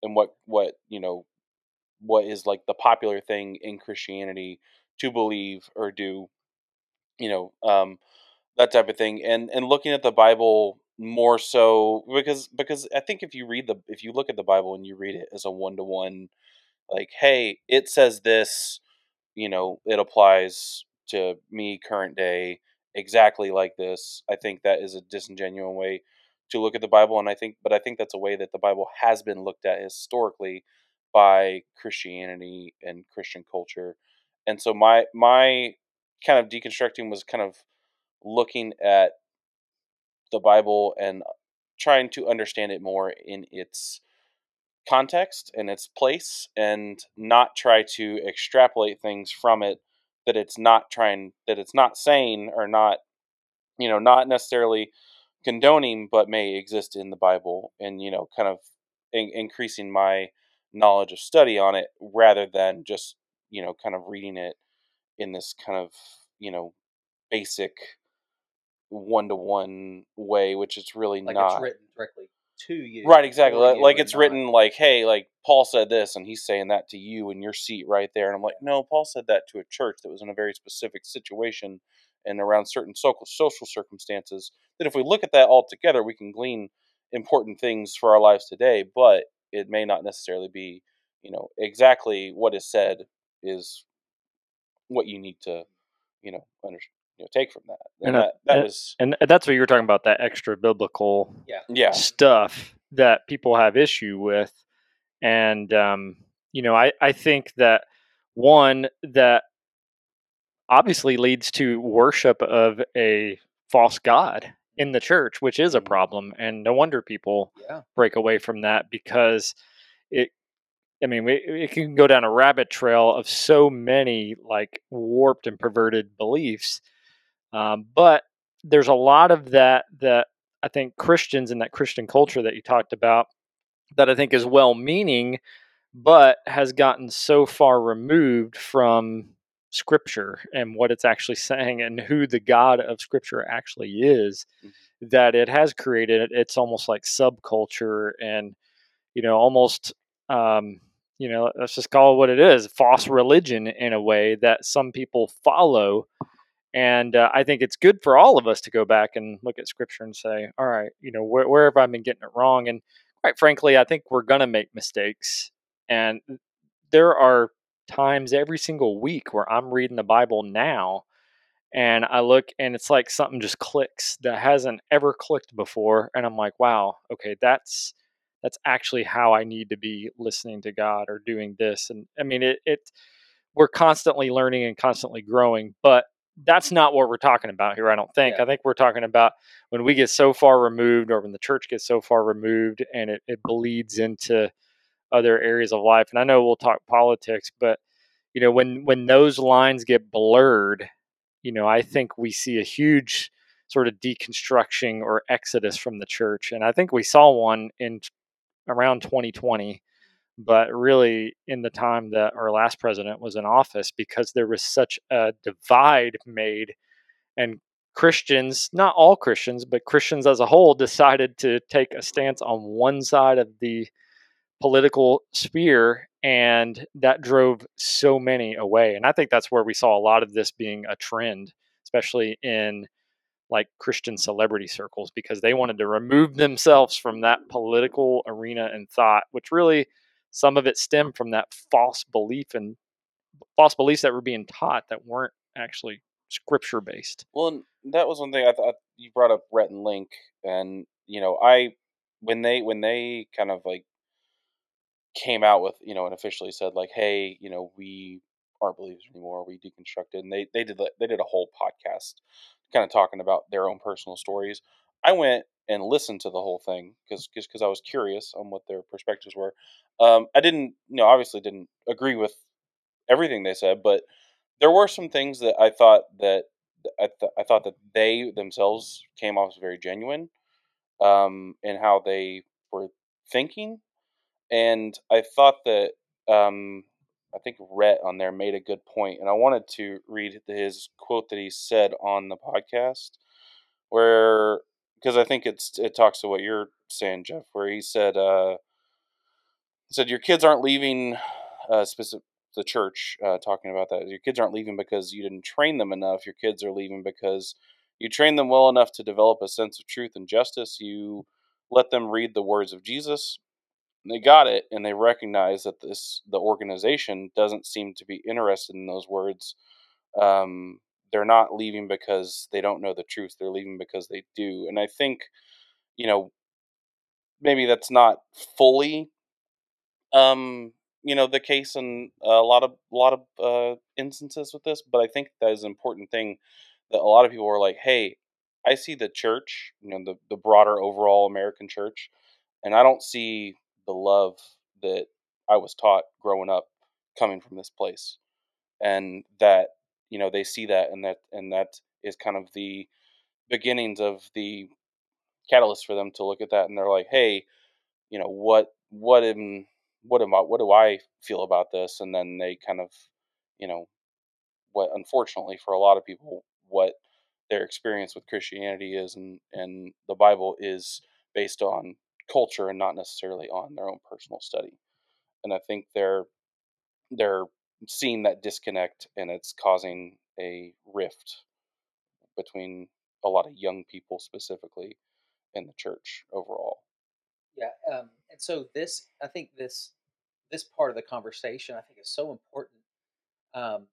and what what you know what is like the popular thing in Christianity to believe or do, you know, um, that type of thing, and and looking at the Bible more so because because I think if you read the if you look at the Bible and you read it as a one to one, like hey, it says this, you know, it applies to me current day exactly like this. I think that is a disingenuous way to look at the Bible, and I think, but I think that's a way that the Bible has been looked at historically by Christianity and Christian culture. And so my my kind of deconstructing was kind of looking at the Bible and trying to understand it more in its context and its place and not try to extrapolate things from it that it's not trying that it's not saying or not you know not necessarily condoning but may exist in the bible and you know kind of in- increasing my knowledge of study on it rather than just you know kind of reading it in this kind of you know basic one to one way which it's really Like not it's written directly to you. right exactly like, like it's not- written like hey like paul said this and he's saying that to you in your seat right there and i'm like no paul said that to a church that was in a very specific situation and around certain social social circumstances that if we look at that all together we can glean important things for our lives today but it may not necessarily be you know exactly what is said is what you need to you know under, you know take from that and, And, that that and- was And that's what you were talking about that extra biblical yeah stuff that people have issue with. And, um, you know, I, I think that one that obviously leads to worship of a false God in the church, which is a Mhm. problem. And no wonder people Yeah. break away from that because it i mean we, it can go down a rabbit trail of so many like warped and perverted beliefs um, but there's a lot of that that i think christians in that christian culture that you talked about that i think is well meaning but has gotten so far removed from scripture and what it's actually [LAUGHS] saying and who the god of scripture actually is Mhm. that it has created it's almost like subculture and you know almost um, you know let's just call it what it is false religion in a way that some people follow and uh, i think it's good for all of us to go back and look at scripture and say all right you know where, where have i been getting it wrong and quite frankly i think we're going to make mistakes and there are times every single week where i'm reading the bible now and i look and it's like something just clicks that hasn't ever clicked before and i'm like wow okay that's that's actually how I need to be listening to God or doing this. And I mean, it, it we're constantly learning and constantly growing, but that's not what we're talking about here. I don't think. Yeah. I think we're talking about when we get so far removed, or when the church gets so far removed, and it, it bleeds into other areas of life. And I know we'll talk politics, but you know, when when those lines get blurred, you know, I mm-hmm. think we see a huge sort of deconstruction or exodus from the church. And I think we saw one in around 2020, but really in the time that our last president was in office because there was such a divide made and Christians, not all Christians, but Christians as a whole [LAUGHS] decided to take a stance on one side of the political sphere and that drove so many away and i think that's where we saw a lot of this being a trend especially in like christian celebrity circles because they wanted to remove themselves from that political arena and thought which really some of it stemmed from that false belief and false beliefs that were being taught that weren't actually scripture based Well, that was one thing I thought you brought up Rhett and Link, and you know, I when they when they kind of like came out with you know and officially said like, hey, you know, we aren't believers anymore. We deconstructed, and they they did they did a whole podcast kind of talking about their own personal stories. I went and listened to the whole thing because because I was curious on what their perspectives were. Um, I didn't, you know, obviously didn't agree with everything they said, but there were some things that I thought that I, th- I thought that they themselves came off as very genuine um, in how they were thinking, and I thought that um, I think Rhett on there made a good point, and I wanted to read his quote that he said on the podcast, where because I think it's it talks to what you're saying, Jeff, where he said uh, he said your kids aren't leaving uh, specific the church uh, talking about that. Your kids aren't leaving because you didn't train them enough. Your kids are leaving because you trained them well enough to develop a sense of truth and justice. You let them read the words of Jesus. They got it, and they recognize that this the organization doesn't seem to be interested in those words. Um, they're not leaving because they don't know the truth. They're leaving because they do. And I think, you know, maybe that's not fully um you know the case in a lot of a lot of uh, instances with this, but I think that is an important thing that a lot of people are like, "Hey, I see the church, you know, the the broader overall American church, and I don't see the love that I was taught growing up coming from this place." And that, you know, they see that and that and that is kind of the beginnings of the catalyst for them to look at that and they're like, "Hey, you know, what what am what am I what do I feel about this?" And then they kind of, you know, what unfortunately for a lot of people what their experience with Christianity is and and the Bible is based on culture and not necessarily on their own personal study. And I think they're they're seeing that disconnect and it's causing a rift between a lot of young people specifically in the church overall. Yeah, um, and so this, I think this this part of the conversation, I think, is so important um,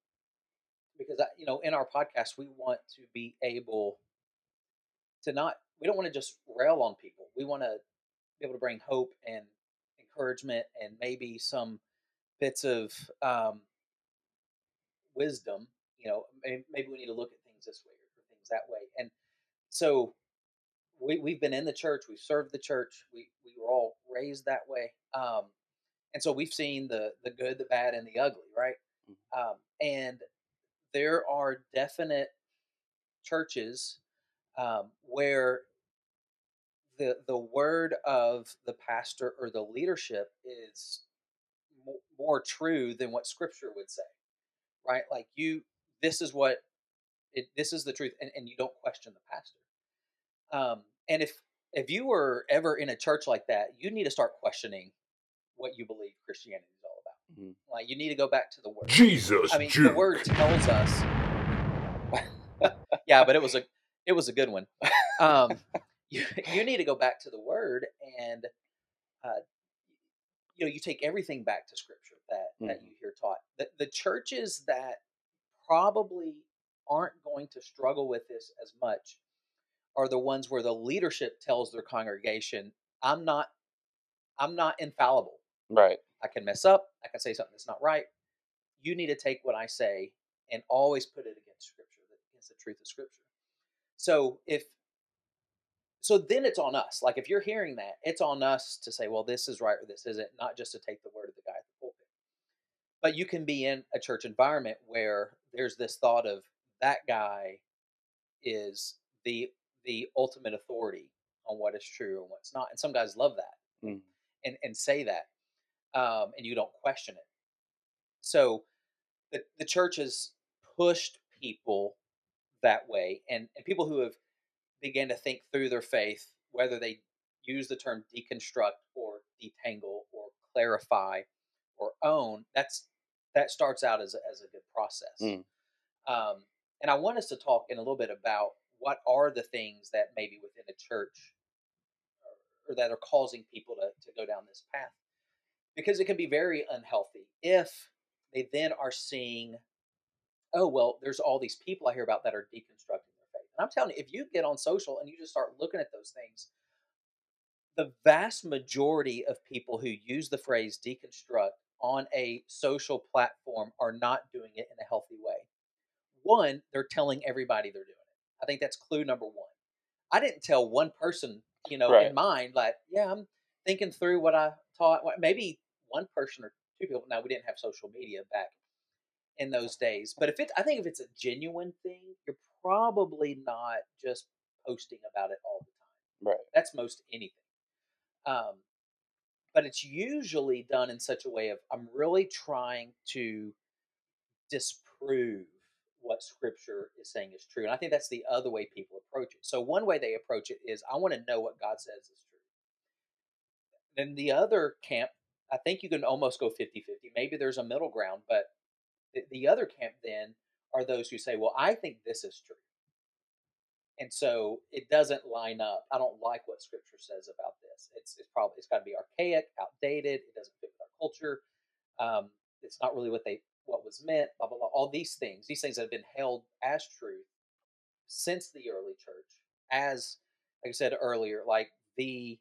because I, you know, in our podcast, we want to be able to not, we don't want to just rail on people. We want to be able to bring hope and encouragement and maybe some bits of um, wisdom. You know, maybe, we need to look at things this way or things that way. And so we, we've been in the church, we've served the church, we, we were all raised that way. Um, and so we've seen the, the good, the bad, and the ugly, right? Um, and there are definite churches um, where the the word of the pastor or the leadership is more true than what Scripture would say, right? Like you, this is what it, this is the truth, and, and you don't question the pastor. Um, and if if you were ever in a church like that, you need to start questioning what you believe Christianity is all about. Mhm. Like you need to go back to the word. Jesus I mean, juke. the word tells us. [LAUGHS] yeah, but it was a it was a good one. [LAUGHS] Um, you you need to go back to the word, and uh, you know you take everything back to Scripture that that mm-hmm. you hear taught. The, the churches that probably aren't going to struggle with this as much are the ones where the leadership tells their congregation, "I'm not, I'm not infallible. Right. I can mess up. I can say something that's not right. You need to take what I say and always put it against Scripture, against the truth of Scripture. So if so, then it's on us. Like if you're hearing that, it's on us to say, well, this is right or this isn't, not just to take the word of the guy at the pulpit. But you can be in a church environment where there's this thought of that guy is the the ultimate authority on what is true and what's not. And some guys love that Mm. and, and say that. Um, and you don't question it. So the, the church has pushed people that way and, and people who have began to think through their faith, whether they use the term deconstruct or detangle or clarify or own, that's that starts out as a, as a good process. Mm. Um, and I want us to talk in a little bit about what are the things that maybe within the church or, or that are causing people to, to go down this path because it can be very unhealthy if they then are seeing oh well there's all these people i hear about that are deconstructing and i'm telling you if you get on social and you just start looking at those things the vast majority of people who use the phrase deconstruct on a social platform are not doing it in a healthy way. One they're telling everybody they're doing it. I think that's clue number one. I didn't tell one person you know Right. in mind like yeah i'm thinking through what i taught maybe one person or two people now we didn't have social media back in those days but if it i think if it's a genuine thing you're probably not just posting about it all the time Right. that's most anything um, but it's usually done in such a way of i'm really trying to disprove what scripture is saying is true and i think that's the other way people approach it. So one way they approach it is I want to know what God says is true. Then the other camp, I think you can almost go 50 50. Maybe there's a middle ground, but the, the other camp then are those who say, well, I think this is true. And so it doesn't line up. I don't like what scripture says about this. It's, it's probably, it's got to be archaic, outdated. It doesn't fit with our culture. Um, it's not really what they, what was meant, blah, blah, blah. All these things, these things that have been held as truth since the early church as, like I said earlier, like the,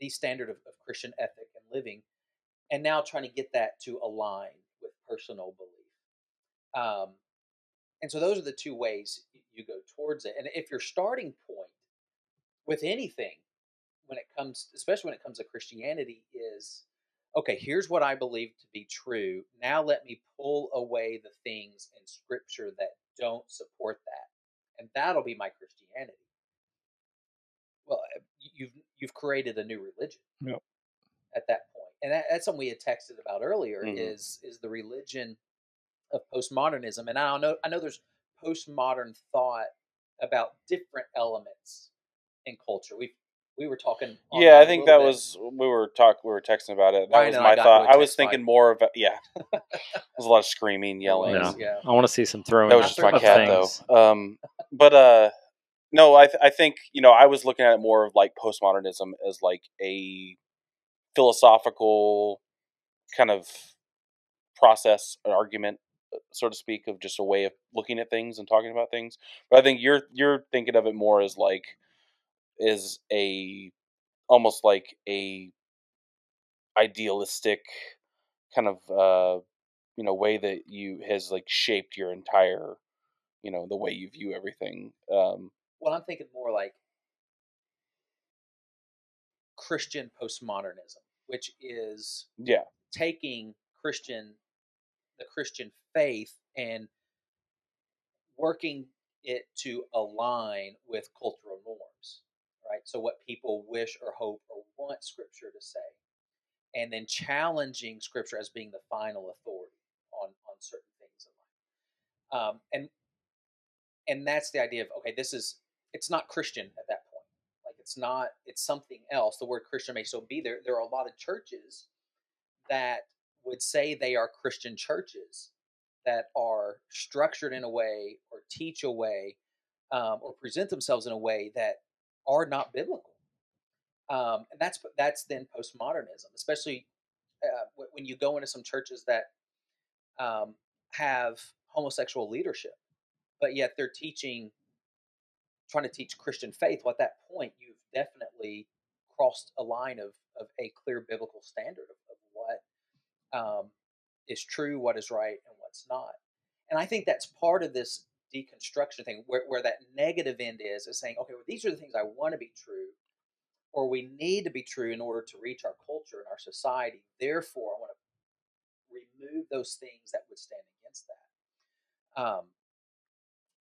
the standard of, of Christian ethic and living, and now trying to get that to align with personal belief. Um, and so those are the two ways you go towards it. And if your starting point with anything, when it comes, especially when it comes to Christianity, is okay, here's what I believe to be true. Now let me pull away the things in Scripture that don't support that, and that'll be my Christianity. Well, eh, you've you've created a new religion. Yep. At that point, and that, that's something we had texted about earlier. Mhm. Is is the religion of postmodernism, and I don't know. I know there's postmodern thought about different elements in culture. We we were talking. Yeah, I think that bit. was we were talk we were texting about it. That Ryan was and I my thought. I was thinking fight. more of yeah. [LAUGHS] There's a lot of screaming, yelling. was, Yeah. yeah. I want to see some throwing. That was just my my cat things. though. Um, but uh, no, I th- I think you know I was looking at it more of like postmodernism as like a philosophical kind of process, an argument, so to speak, of just a way of looking at things and talking about things. But I think you're you're thinking of it more as like is a almost like a idealistic kind of uh you know way that you has like shaped your entire you know the way you view everything um Well, I'm thinking more like Christian postmodernism, which is yeah taking Christian, the Christian faith, and working it to align with cultural norms, right? So, what people wish or hope or want Scripture to say, and then challenging Scripture as being the final authority on on certain things in life. Um, and and that's the idea of okay, this is it's not Christian at that point. Like it's not it's something else. The word Christian may still be there. There are a lot of churches that would say they are Christian churches that are structured in a way or teach a way um, or present themselves in a way that are not biblical. Um, and that's that's then postmodernism, especially uh, when you go into some churches that um, have homosexual leadership, but yet they're teaching, trying to teach Christian faith. Well, at that point, you've definitely crossed a line of, of a clear biblical standard of, of what um, is true, what is right, and what's not. And I think that's part of this deconstruction thing, where, where that negative end is, is saying, okay, well, these are the things I want to be true, or we need to be true in order to reach our culture and our society. Therefore, I want to remove those things that would stand against that. Um,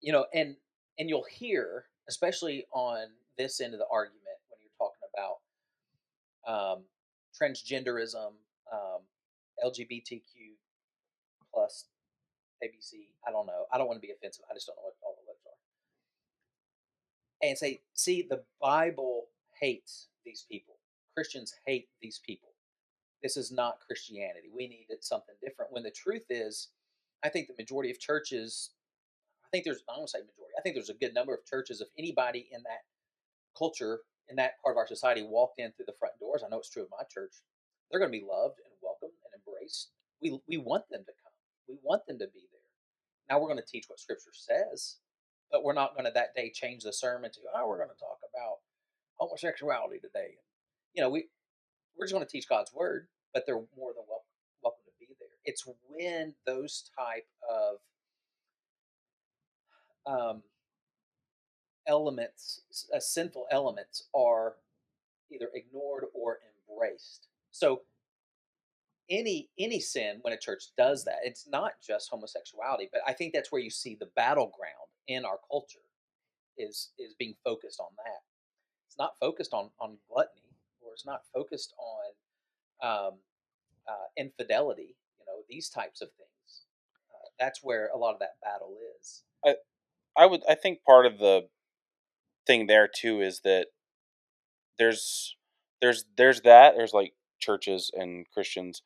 you know, and and you'll hear, especially on this end of the argument, when you're talking about um, transgenderism, um, LGBTQ plus ABC. I don't know. I don't want to be offensive. I just don't know what all the letters are. And say, see, the Bible hates these people. Christians hate these people. This is not Christianity. We needed something different. When the truth is, I think the majority of churches, I think there's, I don't say majority, I think there's a good number of churches. If anybody in that culture, in that part of our society, walked in through the front doors, I know it's true of my church, they're going to be loved and welcomed and embraced. We, we want them to come, we want them to be there. Now we're going to teach what Scripture says, but we're not going to that day change the sermon to, oh, we're going to talk about homosexuality today. You know, we, we're just going to teach God's word, but they're more than welcome, welcome to be there. It's when those type of um, elements, uh, sinful elements, are either ignored or embraced. So any any sin when a church does that, it's not just homosexuality, but I think that's where you see the battleground in our culture is is being focused on that. It's not focused on on gluttony, or it's not focused on um, uh, infidelity. You know these types of things. Uh, that's where a lot of that battle is. I would I think part of the thing there too is that there's there's there's that there's like churches and Christians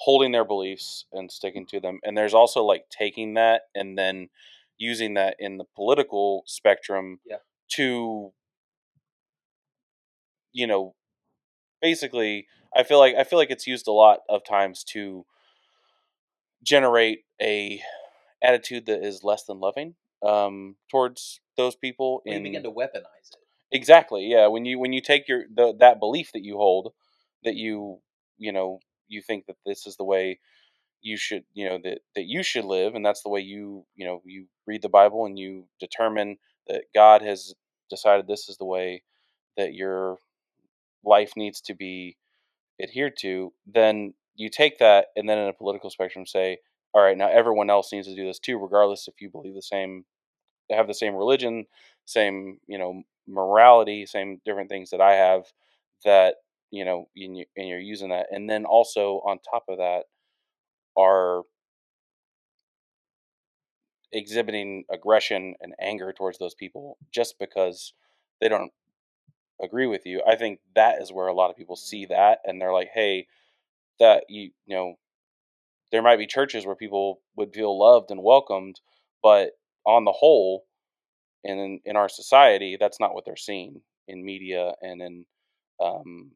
holding their beliefs and sticking to them, and there's also like taking that and then using that in the political spectrum Yeah. to you know basically i feel like i feel like it's used a lot of times to generate a attitude that is less than loving um towards those people We in begin to weaponize it. exactly yeah when you when you take your the, that belief that you hold that you you know you think that this is the way you should you know that that you should live and that's the way you you know you read the bible and you determine that god has decided this is the way that your life needs to be adhered to then you take that and then in a political spectrum say all right now everyone else needs to do this too regardless if you believe the same have the same religion same you know morality same different things that i have that you know and, you, and you're using that and then also on top of that are exhibiting aggression and anger towards those people just because they don't agree with you. I think that is where a lot of people see that and they're like hey that you you know there might be churches where people would feel loved and welcomed but on the whole and in, in our society that's not what they're seeing in media and in um,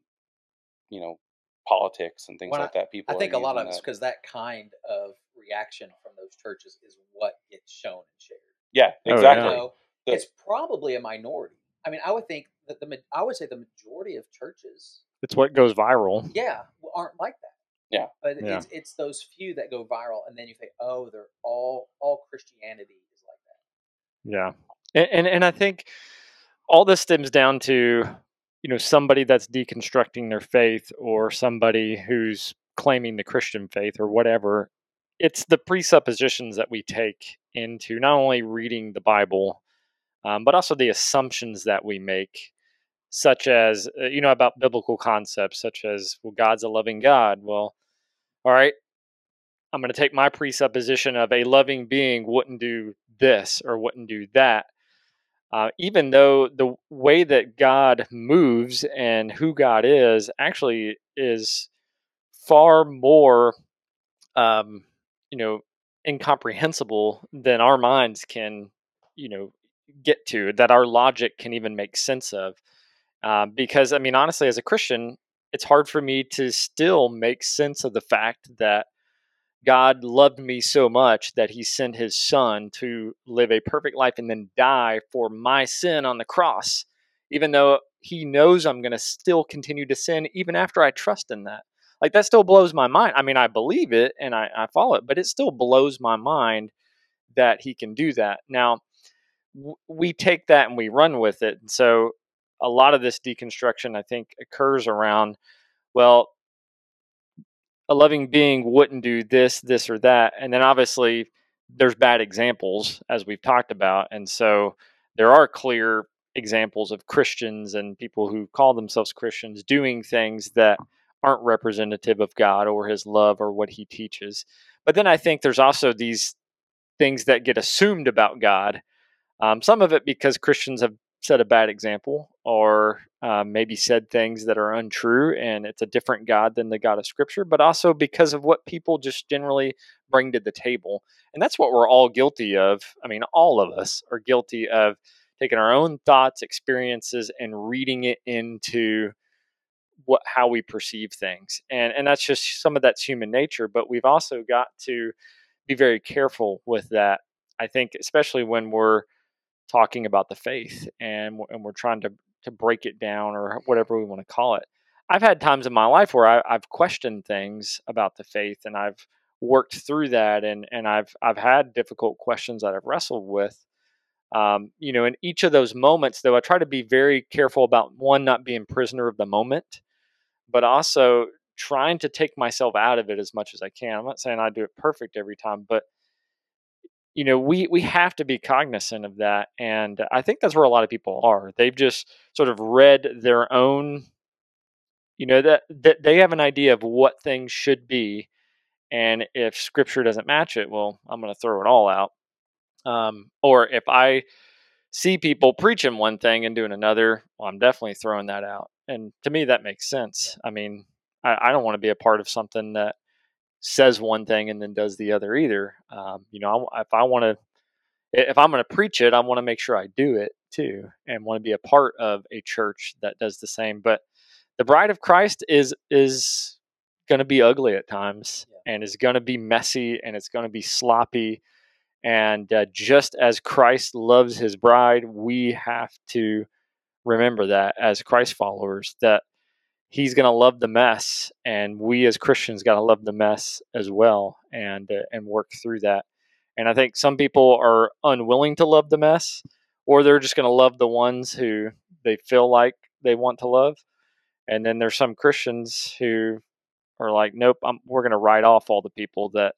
you know politics and things Well, like that people I think a lot of it's because that kind of reaction from those churches is what gets shown and shared. yeah Oh, yeah. exactly The- it's probably a minority. I mean, I would think that the I would say the majority of churches, It's what goes viral. yeah, aren't like that. Yeah. but Yeah. it's it's those few that go viral, and then you say, oh, they're all all Christianity is like that. Yeah, and, and and I think all this stems down to you know somebody that's deconstructing their faith or somebody who's claiming the Christian faith or whatever. It's the presuppositions that we take into not only reading the Bible, um, but also the assumptions that we make, such as uh, you know about biblical concepts, such as well, God's a loving God. Well, all right, I'm going to take my presupposition of a loving being wouldn't do this or wouldn't do that. Uh, even though the way that God moves and who God is actually is far more, um, you know, incomprehensible than our minds can, you know, get to, that our logic can even make sense of. Um, because, I mean, honestly, as a Christian, it's hard for me to still make sense of the fact that God loved me so much that he sent his son to live a perfect life and then die for my sin on the cross, even though he knows I'm going to still continue to sin even after I trust in that. Like that still blows my mind. I mean, I believe it and I, I follow it, but it still blows my mind that he can do that. Now, we take that and we run with it. And so a lot of this deconstruction, I think, occurs around, well, a loving being wouldn't do this, this, or that. And then obviously there's bad examples, as we've talked about. And so there are clear examples of Christians and people who call themselves Christians doing things that aren't representative of God or his love or what he teaches. But then I think there's also these things that get assumed about God. Um, some of it because Christians have set a bad example or uh, maybe said things that are untrue and it's a different God than the God of Scripture, but also because of what people just generally bring to the table. And that's what we're all guilty of. I mean, all of us are guilty of taking our own thoughts, experiences, and reading it into what how we perceive things. And and that's just some of that's human nature, but we've also got to be very careful with that. I think especially when we're talking about the faith and and we're trying to to break it down or whatever we want to call it. I've had times in my life where I, I've questioned things about the faith and I've worked through that and and I've I've had difficult questions that I've wrestled with. Um, you know, in each of those moments, though, I try to be very careful about one not being prisoner of the moment, but also trying to take myself out of it as much as I can. I'm not saying I do it perfect every time, but you know we we have to be cognizant of that and i think that's where a lot of people are they've just sort of read their own you know that, that they have an idea of what things should be and if scripture doesn't match it well i'm going to throw it all out um, or if i see people preaching one thing and doing another, well, I'm definitely throwing that out. And to me, that makes sense. I mean, I, I don't want to be a part of something that says one thing and then does the other either. Um, you know, I, if I want to, if I'm going to preach it, I want to make sure I do it too, and want to be a part of a church that does the same. But the bride of Christ is is going to be ugly at times, yeah. and is going to be messy, and it's going to be sloppy. And uh, just as Christ loves His bride, we have to remember that as Christ followers that he's going to love the mess and we as christians got to love the mess as well and uh, and work through that. And i think some people are unwilling to love the mess or they're just going to love the ones who they feel like they want to love. And then there's some christians who are like nope I'm, we're going to write off all the people that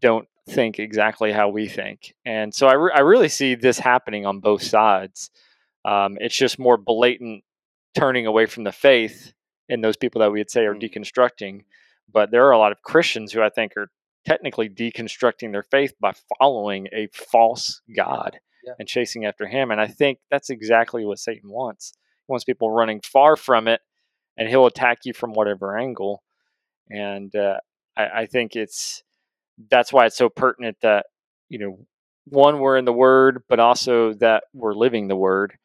don't think exactly how we think. And so i, re- I really see this happening on both sides. Um, it's just more blatant turning away from the faith and those people that we'd say are mm. deconstructing. But there are a lot of Christians who I think are technically deconstructing their faith by following a false God yeah. and chasing after him. And I think that's exactly what Satan wants. He wants people running far from it, and he'll attack you from whatever angle. And uh, I, I think it's that's why it's so pertinent that you know one we're in the Word, but also that we're living the Word,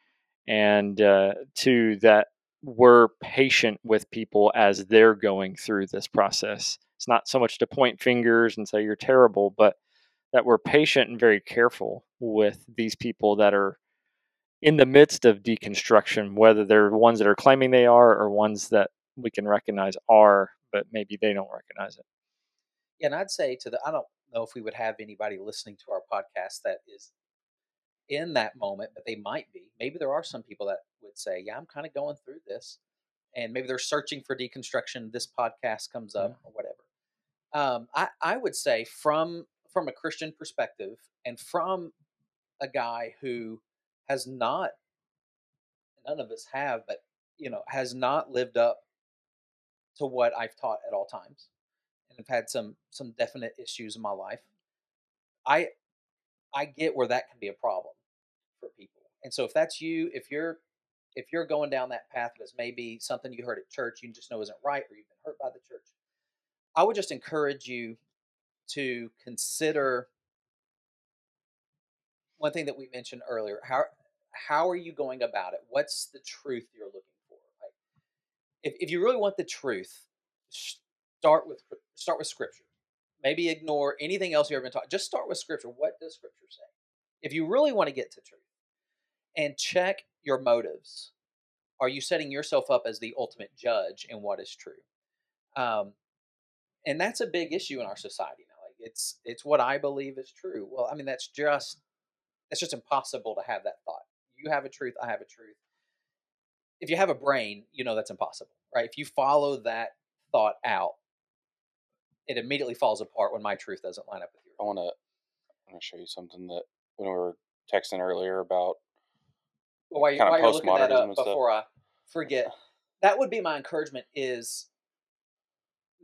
and uh, two that we're patient with people as they're going through this process. It's not so much to point fingers and say you're terrible, but that we're patient and very careful with these people that are in the midst of deconstruction, whether they're ones that are claiming they are or ones that we can recognize are, but maybe they don't recognize it. Yeah, and I'd say to the, I don't know if we would have anybody listening to our podcast that is in that moment, but they might be. Maybe there are some people that would say, "Yeah, I'm kind of going through this," and maybe they're searching for deconstruction. This podcast comes up or whatever. Um, I I would say from from a Christian perspective and from a guy who has not, none of us have, but you know, has not lived up to what I've taught at all times, and have had some some definite issues in my life. I I get where that can be a problem. And so if that's you, if you're if you're going down that path that's maybe something you heard at church you just know isn't right or you've been hurt by the church, I would just encourage you to consider one thing that we mentioned earlier. How how are you going about it? What's the truth you're looking for? Like if, if you really want the truth, start with start with scripture. Maybe ignore anything else you've ever been taught. Just start with scripture. What does scripture say? If you really want to get to truth, and check your motives. Are you setting yourself up as the ultimate judge in what is true? Um, and that's a big issue in our society now. Like it's it's what I believe is true. Well, I mean that's just that's just impossible to have that thought. You have a truth, I have a truth. If you have a brain, you know that's impossible, right? If you follow that thought out, it immediately falls apart when my truth doesn't line up with yours. I want to I want to show you something that when we were texting earlier about well, while, you, while you're looking that up before I forget, that would be my encouragement is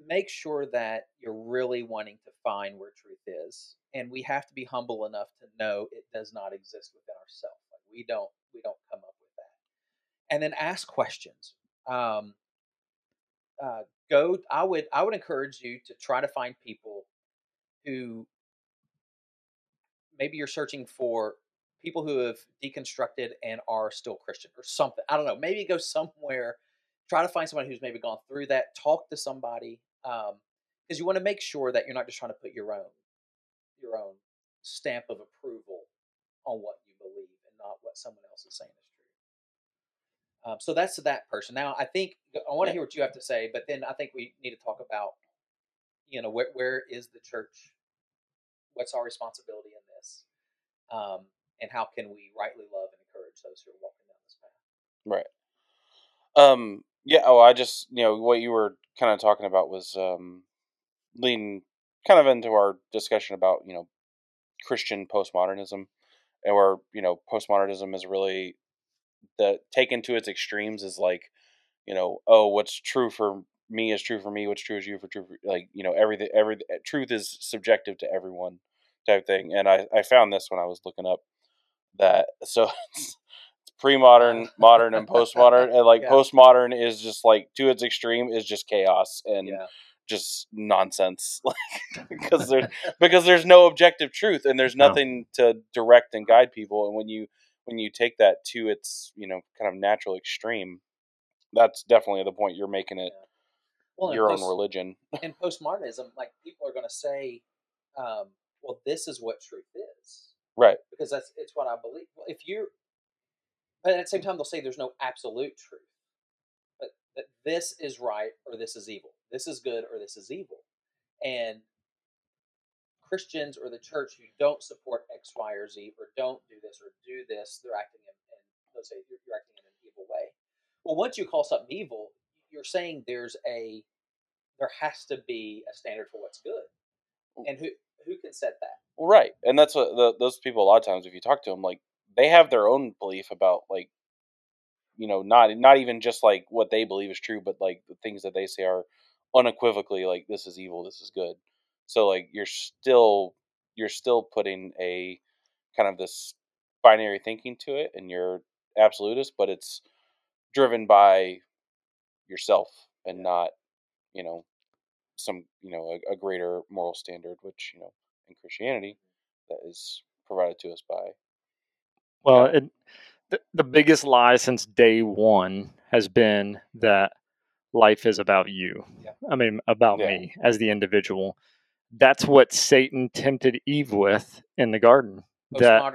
make sure that you're really wanting to find where truth is. And we have to be humble enough to know it does not exist within ourselves. Like we don't we don't come up with that. And then ask questions. Um, uh, go I would I would encourage you to try to find people who maybe you're searching for people who have deconstructed and are still Christian or something. I don't know. Maybe go somewhere, try to find somebody who's maybe gone through that, talk to somebody, because um, you want to make sure that you're not just trying to put your own your own stamp of approval on what you believe and not what someone else is saying is true. Um, so that's that person. Now, I think I want to hear what you have to say, but then I think we need to talk about, you know, where where is the church? What's our responsibility in this? Um, and how can we rightly love and encourage those who are walking down this path? Right. Um. Yeah. Oh, I just you know what you were kind of talking about was um, leading kind of into our discussion about you know Christian postmodernism, and where you know postmodernism is really the taken to its extremes is like you know oh what's true for me is true for me what's true is you for true for, like you know everything every truth is subjective to everyone type thing and I, I found this when i was looking up that so [LAUGHS] it's pre-modern, modern, and postmodern, and like Yeah. postmodern is just like to its extreme is just chaos and Yeah. just nonsense, [LAUGHS] like because there's because there's no objective truth and there's No. nothing to direct and guide people, and when you when you take that to its you know kind of natural extreme, that's definitely the point you're making it Well, your post- own religion. [LAUGHS] in postmodernism, like people are going to say, um, "Well, this is what truth is," Right. because that's it's what I believe. Well, if you, but at the same time, they'll say there's no absolute truth, but that this is right or this is evil, this is good or this is evil, and Christians or the church who don't support X, Y, or Z, or don't do this or do this, they're acting in, in let's say you're, you're acting in an evil way. Well, once you call something evil, you're saying there's a there has to be a standard for what's good, mm. and who who can set that? Well, right, and that's what the, those people a lot of times, if you talk to them, like they have their own belief about like, you know, not not even just like what they believe is true, but like the things that they say are unequivocally like this is evil, this is good. So like you're still you're still putting a kind of this binary thinking to it, and you're absolutist, but it's driven by yourself and not, you know, some you know a, a greater moral standard, which you know in Christianity mm-hmm. that is provided to us by. Well, it, the, the biggest lie since day one has been that life is about you. Yeah. I mean, about Yeah. me as the individual. That's what Satan tempted Eve with in the garden. That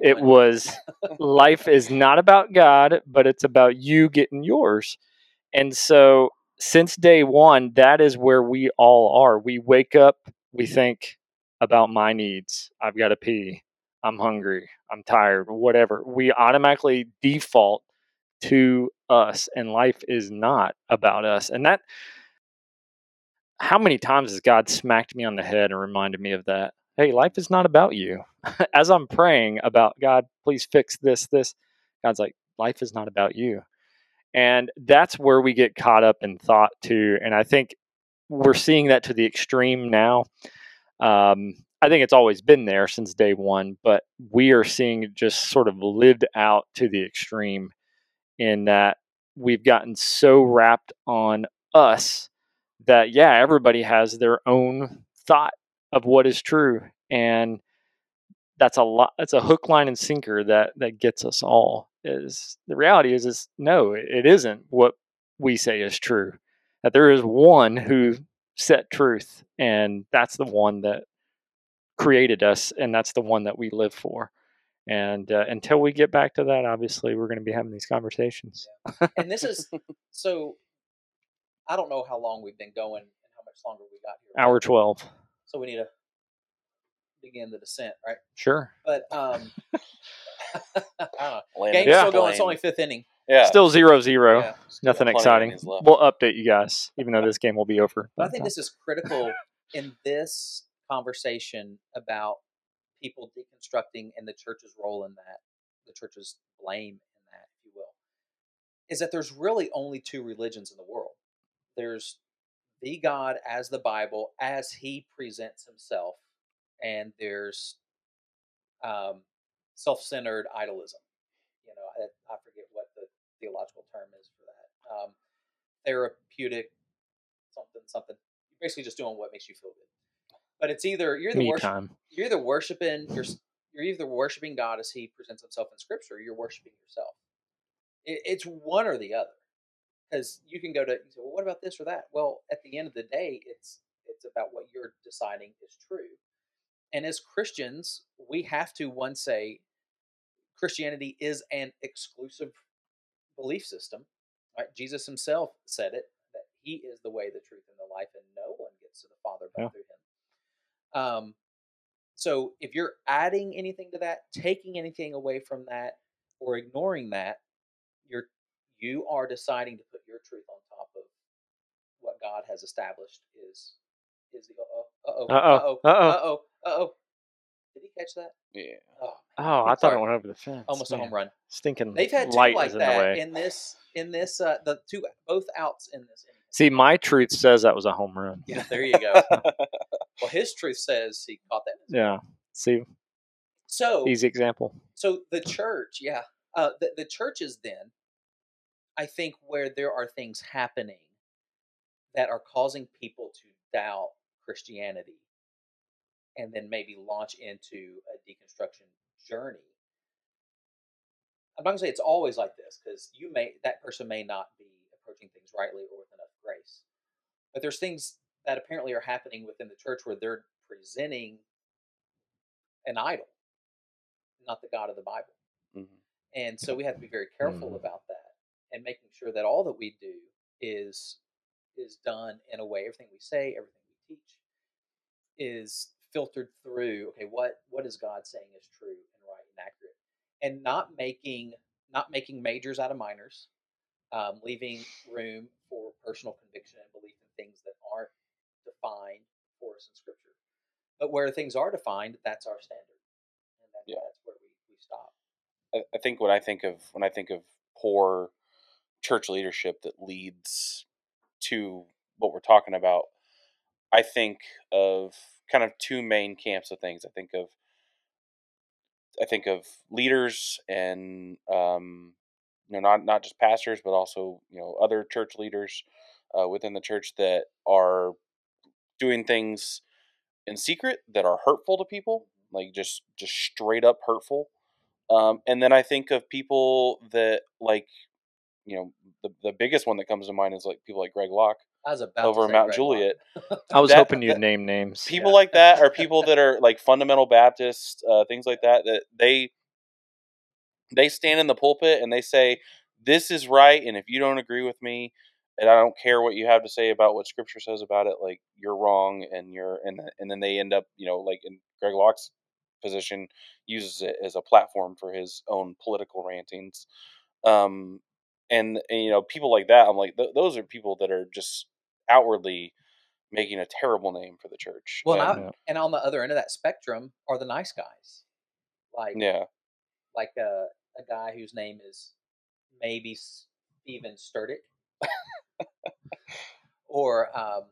it was [LAUGHS] life is not about God, but it's about you getting yours. And so, since day one, that is where we all are. We wake up, we think about my needs. I've got to pee. I'm hungry. I'm tired, whatever. We automatically default to us, and life is not about us. And that, how many times has God smacked me on the head and reminded me of that? Hey, life is not about you. [LAUGHS] As I'm praying about God, please fix this, this, God's like, life is not about you. And that's where we get caught up in thought too. And I think we're seeing that to the extreme now. Um, I think it's always been there since day one, but we are seeing it just sort of lived out to the extreme in that we've gotten so wrapped on us that, yeah, everybody has their own thought of what is true. And that's a lot that's a hook line and sinker that that gets us all is the reality is is no it isn't what we say is true that there is one who set truth and that's the one that created us and that's the one that we live for and uh, until we get back to that obviously we're going to be having these conversations and this is so. I don't know how long we've been going and how much longer we got here. hour 12 So we need to begin the descent, right? sure But um, [LAUGHS] I don't know. Landing Game's Yeah. still going. It's only fifth inning. yeah. still zero zero Yeah. nothing exciting we'll update you guys even though this game will be over But I think this is critical in this conversation about people deconstructing and the church's role in that, the church's blame in that, if you will, is that there's really only two religions in the world. There's the God as the Bible, as he presents himself, and there's um, self centered idolism. You know, I, I forget what the theological term is for that. Um, therapeutic something something. You're basically just doing what makes you feel good. But it's either you're the worship, you're either worshiping you're you're either worshiping God as He presents Himself in Scripture, or you're worshiping yourself. It, it's one or the other. Because you can go to you say, well, what about this or that? Well, at the end of the day, it's it's about what you're deciding is true. And as Christians, we have to one say Christianity is an exclusive belief system. Right? Jesus Himself said it that He is the way, the truth, and the life, and no one gets to the Father but Yeah. through Him. Um, so if you're adding anything to that, taking anything away from that, or ignoring that, you're you are deciding to put your truth on top of what God has established is is the uh oh uh oh Uh-oh, oh uh oh uh oh. Did he catch that? Yeah. Oh, oh i thought it went over the fence almost a home run. stinking They've had two light like in that way in this in this uh the two both outs in this inning. See, my truth says that was a home run. Yeah, there you go. [LAUGHS] well, his truth says he caught that. Yeah. See, So Easy example. so the church, yeah, uh, the the churches then, I think where there are things happening that are causing people to doubt Christianity, and then maybe launch into a deconstruction journey. I'm not gonna say it's always like this because you may that person may not be approaching things rightly or with enough grace, but there's things that apparently are happening within the church where they're presenting an idol, not the God of the Bible. Mhm. And so we have to be very careful Mhm. about that and making sure that all that we do is is done in a way everything we say, everything we teach is filtered through okay, what what is God saying is true and right and accurate. And not making not making majors out of minors, um, leaving room for personal conviction and belief in things that aren't defined for us in scripture. But where things are defined, that's our standard. And that, Yeah. that's where we, we stop. I, I think when I think of when I think of poor church leadership that leads to what we're talking about, I think of kind of two main camps of things. I think of I think of leaders and um, you know not not just pastors but also you know other church leaders uh, within the church that are doing things in secret that are hurtful to people, like just just straight up hurtful. Um, and then I think of people that like, you know, the the biggest one that comes to mind is like people like Greg Locke I was about over to say Mount Greg Juliet. Locke. [LAUGHS] I was That- hoping you'd that- name names. People Yeah. like that are people [LAUGHS] that are like fundamental Baptists, uh, things like that. That they they stand in the pulpit and they say this is right, and if you don't agree with me, and I don't care what you have to say about what Scripture says about it, like you're wrong, and you're and and then they end up, you know, like in Greg Locke's position, uses it as a platform for his own political rantings. Um, and, and you know, people like that, I'm like, th- those are people that are just outwardly making a terrible name for the church. Well, and, and, I- and on the other end of that spectrum are the nice guys, like yeah, like a, a guy whose name is maybe Steven Sturdick, [LAUGHS] or um,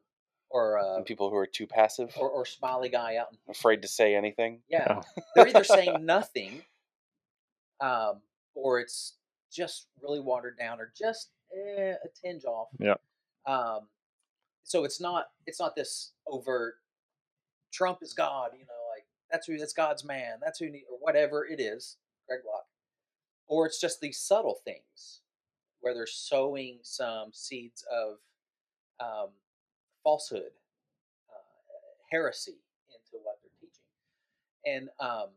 or uh, people who are too passive, or, or smiley guy out in afraid to say anything. Yeah, Oh. they're either [LAUGHS] saying nothing, um, or it's just really watered down, or just eh, a tinge off. Yeah. Um, so it's not it's not this overt Trump is God, you know, like that's who that's God's man, that's who need, or whatever it is, Greg Locke, or it's just these subtle things where they're sowing some seeds of um, falsehood, uh, heresy into what they're teaching, and um,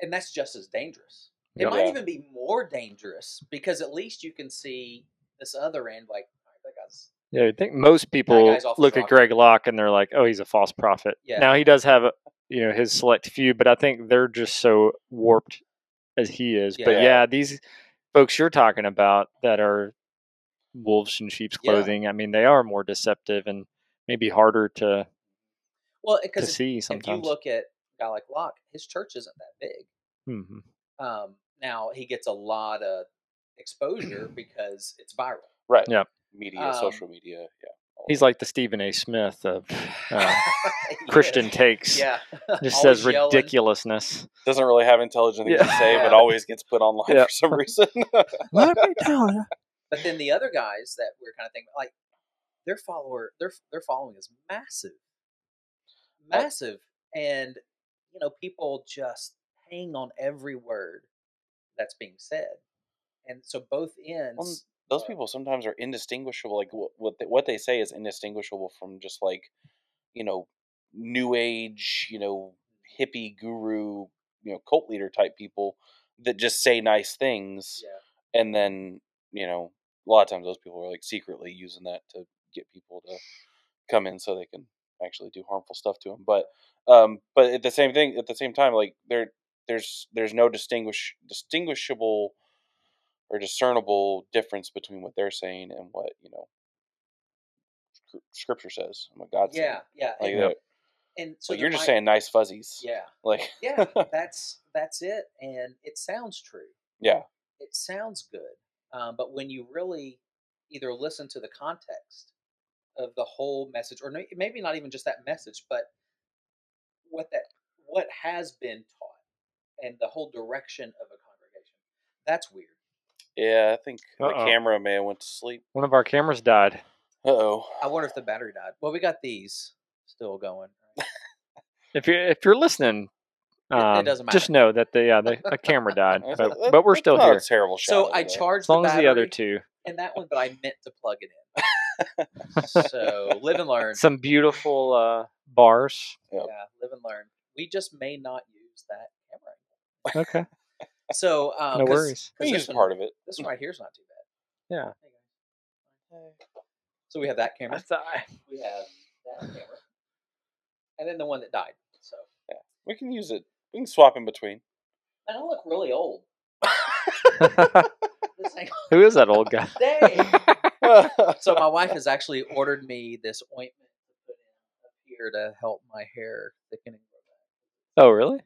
and that's just as dangerous. It Yeah. might even be more dangerous because at least you can see this other end, like "All right, that guy's Yeah, I think most people guy's off his look at. Greg Locke and they're like, "Oh, he's a false prophet." Yeah. Now he does have, you know, his select few, but I think they're just so warped as he is. But Yeah. yeah, these folks you're talking about that are wolves in sheep's Yeah. clothing. I mean, they are more deceptive and maybe harder to well to because if, see if sometimes. you look at a guy like Locke, his church isn't that big. Mhm. Um, now he gets a lot of exposure [CLEARS THROAT] because it's viral. Right. Yep. Media, Um, social media. Yeah. He's like the Stephen A. Smith of [LAUGHS] uh, Christian takes. Yeah, [LAUGHS] Just says yelling. ridiculousness. doesn't really have intelligent things to say, but [LAUGHS] always gets put online Yeah. for some reason. Let me tell you. But then the other guys that we're kind of thinking like their follower, their their following is massive, massive, and you know people just hang on every word that's being said, and so both ends. Those people sometimes are indistinguishable. Like what what they, what they say is indistinguishable from just like, you know, new age, you know, hippie guru, you know, cult leader type people that just say nice things, yeah, and then you know, a lot of times those people are like secretly using that to get people to come in so they can actually do harmful stuff to them. But um, but at the same thing, at the same time, like there there's there's no distinguish distinguishable or discernible difference between what they're saying and what you know scripture says and what God says. yeah, yeah, like and, and so like you're just might- saying nice fuzzies. yeah, [LAUGHS] Like yeah, that's that's it, and it sounds true. yeah, it sounds good, um, but when you really either listen to the context of the whole message, or maybe not even just that message, but what that what has been taught and the whole direction of a congregation. That's weird. Yeah, I think the Uh-oh. camera man went to sleep. One of our cameras died. Uh oh. I wonder if the battery died. Well, we got these still going. If you're if you're listening, it um, doesn't matter. just know that the yeah the [LAUGHS] a camera died, but, but we're still not a here. terrible So I of it. charged As long the as the other battery two, and that one, but I meant to plug it in. [LAUGHS] so live and learn. some beautiful uh, bars. Yeah, live and learn. We just may not use that camera. Okay, So um, no worries. 'cause this one- part of it. This one [LAUGHS] right here is not too bad. Yeah. So we have that camera. That's [LAUGHS] We have that camera, and then the one that died. So yeah, We can use it. We can swap in between. and I look really old. [LAUGHS] Who is that old guy? so my wife has actually ordered me this ointment to put in up here to help my hair thicken and grow back. Oh, really?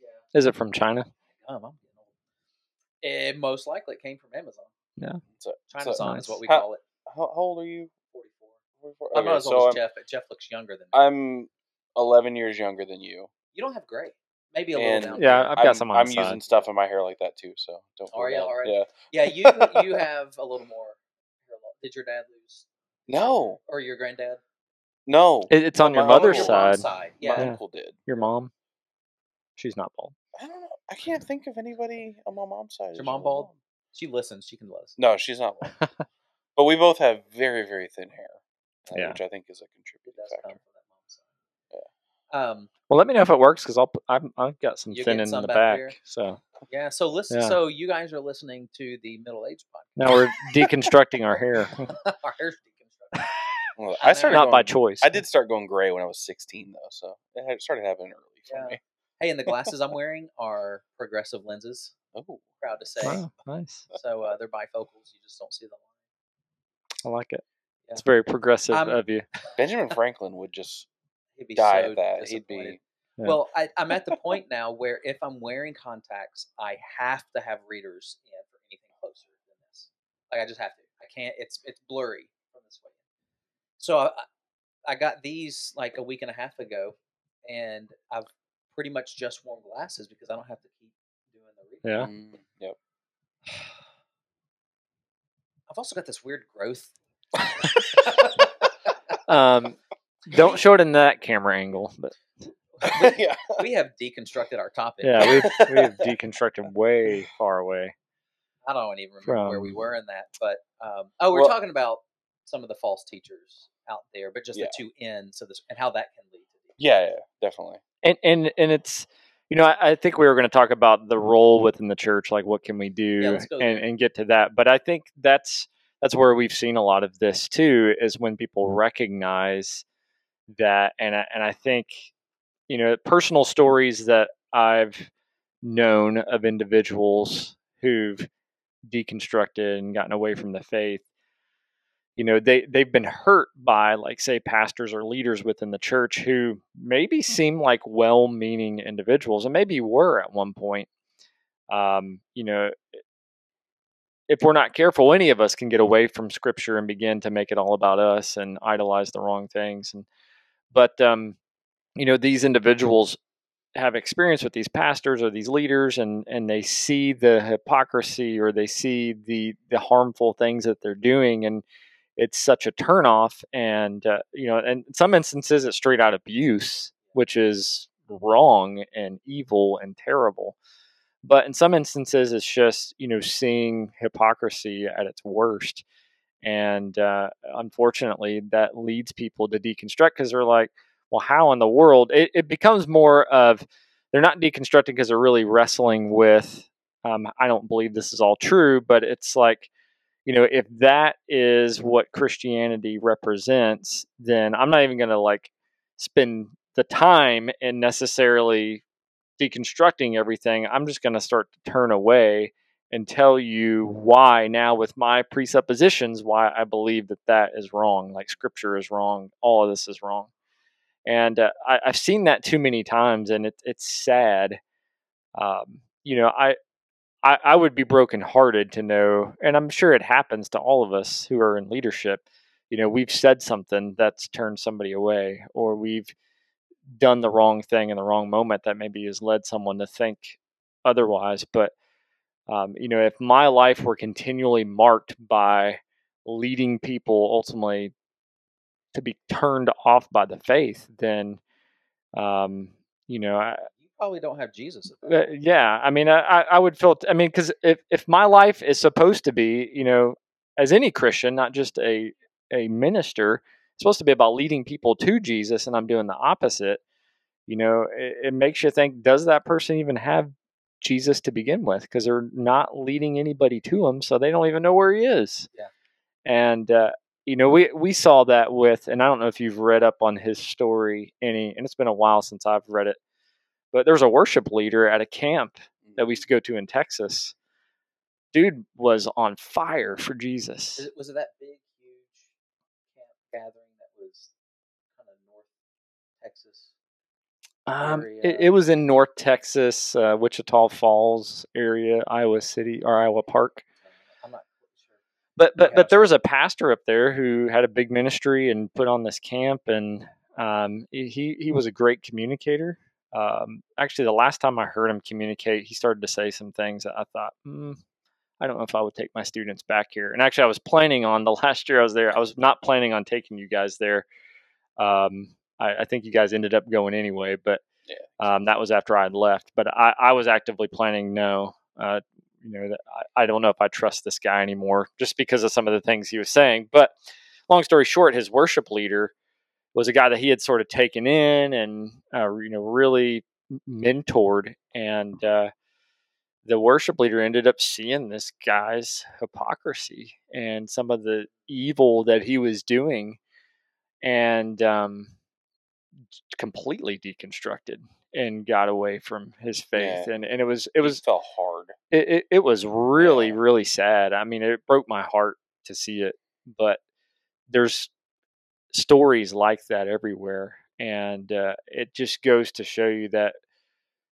Yeah, Is it from China? um, I'm. It most likely came from Amazon. Yeah. So, China's so on is what we How- call it. how, how old are you? 44. 44? I'm not Okay, as so old I'm, as Jeff, but Jeff looks younger than me. I'm 11 years younger than you. you don't have gray. Maybe a And- little down. Yeah. I've got I'm, some on I'm the side. using stuff in my hair like that too, so don't. Worry ya? about. Alright. Yeah. Yeah, you you have a little more. Did your dad lose, No, or your granddad? no. It, it's on My your mother's your side. mom's side. My Yeah. Yeah. uncle did. Your mom. She's not bald. I don't know. I can't think of anybody on my mom's side. Is your mom really bald? She listens. She can listen. No, she's not bald. [LAUGHS] but we both have very, very thin hair, uh, Yeah. which I think is a contributing does come factor. from that mom's side. Um. Well, let me know if it works because I'll. put- I'm, I've got some You're thin getting in some the back back. here? So Yeah. So listen. Yeah. So you guys are listening to the middle age podcast. now we're deconstructing our [LAUGHS] hair, [LAUGHS] Our hair's deconstructed. Well, I I started not by choice. I did start going gray when I was 16, though, so it had- started happening early for Yeah. me. Hey, and the [LAUGHS] glasses I'm wearing are progressive lenses. Oh, Proud to say. Wow, nice. So uh, they're bifocals. You just don't see the line. I like it. Yeah. It's very progressive I'm- of you. [LAUGHS] Benjamin Franklin would just He'd be die so of that. He'd be. Yeah. Well, I, I'm at the [LAUGHS] point now where if I'm wearing contacts, I have to have readers in for anything closer than this. Like I just have to. I can't. It's it's blurry from this way. So I, I got these like a week and a half ago, and I've pretty much just worn glasses because I don't have to keep doing the reading. Yeah. Mm, yep. I've also got this weird growth. [LAUGHS] Um, don't show it in that camera angle, but [LAUGHS] [LAUGHS] yeah. we have deconstructed our topic. yeah, we've we've deconstructed way far away. I don't even remember where we were in that, but um, oh, we're Well- talking about some of the false teachers out there, but just Yeah. the two ends of this and how that can lead to. Yeah, yeah, definitely. And and and it's you know I, I think we were going to talk about the role within the church like what can we do let's and and get to that. But i think that's that's where we've seen a lot of this too is when people mm-hmm. recognize that. And I, and i think you know personal stories that i've known of individuals who've deconstructed and gotten away from the faith you know they they've been hurt by like say pastors or leaders within the church who maybe seem like well-meaning individuals and maybe were at one point. Um, you know if we're not careful any of us can get away from scripture and begin to make it all about us and idolize the wrong things and but um, you know these individuals have experience with these pastors or these leaders and and they see the hypocrisy or they see the the harmful things that they're doing and it's such a turnoff and uh, you know and in some instances it's straight out abuse which is wrong and evil and terrible. But in some instances it's just you know seeing hypocrisy at its worst. And uh, unfortunately that leads people to deconstruct because they're like well how in the world? It, it becomes more of they're not deconstructing because they're really wrestling with um, i don't believe this is all true but it's like you know if that is what christianity represents then i'm not even going to like spend the time in necessarily deconstructing everything. I'm just going to start to turn away and tell you why now with my presuppositions why i believe that that is wrong like scripture is wrong all of this is wrong. And uh, I, i've seen that too many times and it, it's sad. Um, you know I, I i would be brokenhearted to know and i'm sure it happens to all of us who are in leadership you know we've said something that's turned somebody away or we've done the wrong thing in the wrong moment that maybe has led someone to think otherwise. But um, you know, if my life were continually marked by leading people ultimately to be turned off by the faith, then um, you know, I, probably don't have Jesus. At uh, yeah, I mean, I, I would feel. I mean, because if if my life is supposed to be, you know, as any Christian, not just a a minister, it's supposed to be about leading people to Jesus, and I'm doing the opposite. You know, it, it makes you think: Does that person even have Jesus to begin with? Because they're not leading anybody to him, so they don't even know where he is. Yeah. And uh, you know, we we saw that with, and I don't know if you've read up on his story any, and it's been a while since I've read it. But there's a worship leader at a camp that we used to go to in Texas. Dude was on fire for Jesus. Is it, was it that big, huge camp gathering that was kind of North Texas? Um, it, area? it was in North Texas, uh, Wichita Falls area, Iowa City or Iowa Park. I'm not sure. But but but there was a pastor up there who had a big ministry and put on this camp, and um, he he was a great communicator. Um, actually, the last time I heard him communicate, he started to say some things that I thought, hmm, I don't know if I would take my students back here. And actually, I was planning on [LAUGHS] the last year I was there. I was not planning on taking you guys there. Um, I, I think you guys ended up going anyway, but um, that was after I had left. But I, I was actively planning no. Uh, you know, that I, I don't know if I trust this guy anymore just because of some of the things he was saying. But long story short, his worship leader was a guy that he had sort of taken in and uh, you know really mentored, and uh, the worship leader ended up seeing this guy's hypocrisy and some of the evil that he was doing, and um, completely deconstructed and got away from his faith Yeah. and and it was it It was fell hard. it, it, it was really Yeah. really sad i mean it broke my heart to see it but there's stories like that everywhere and uh, it just goes to show you that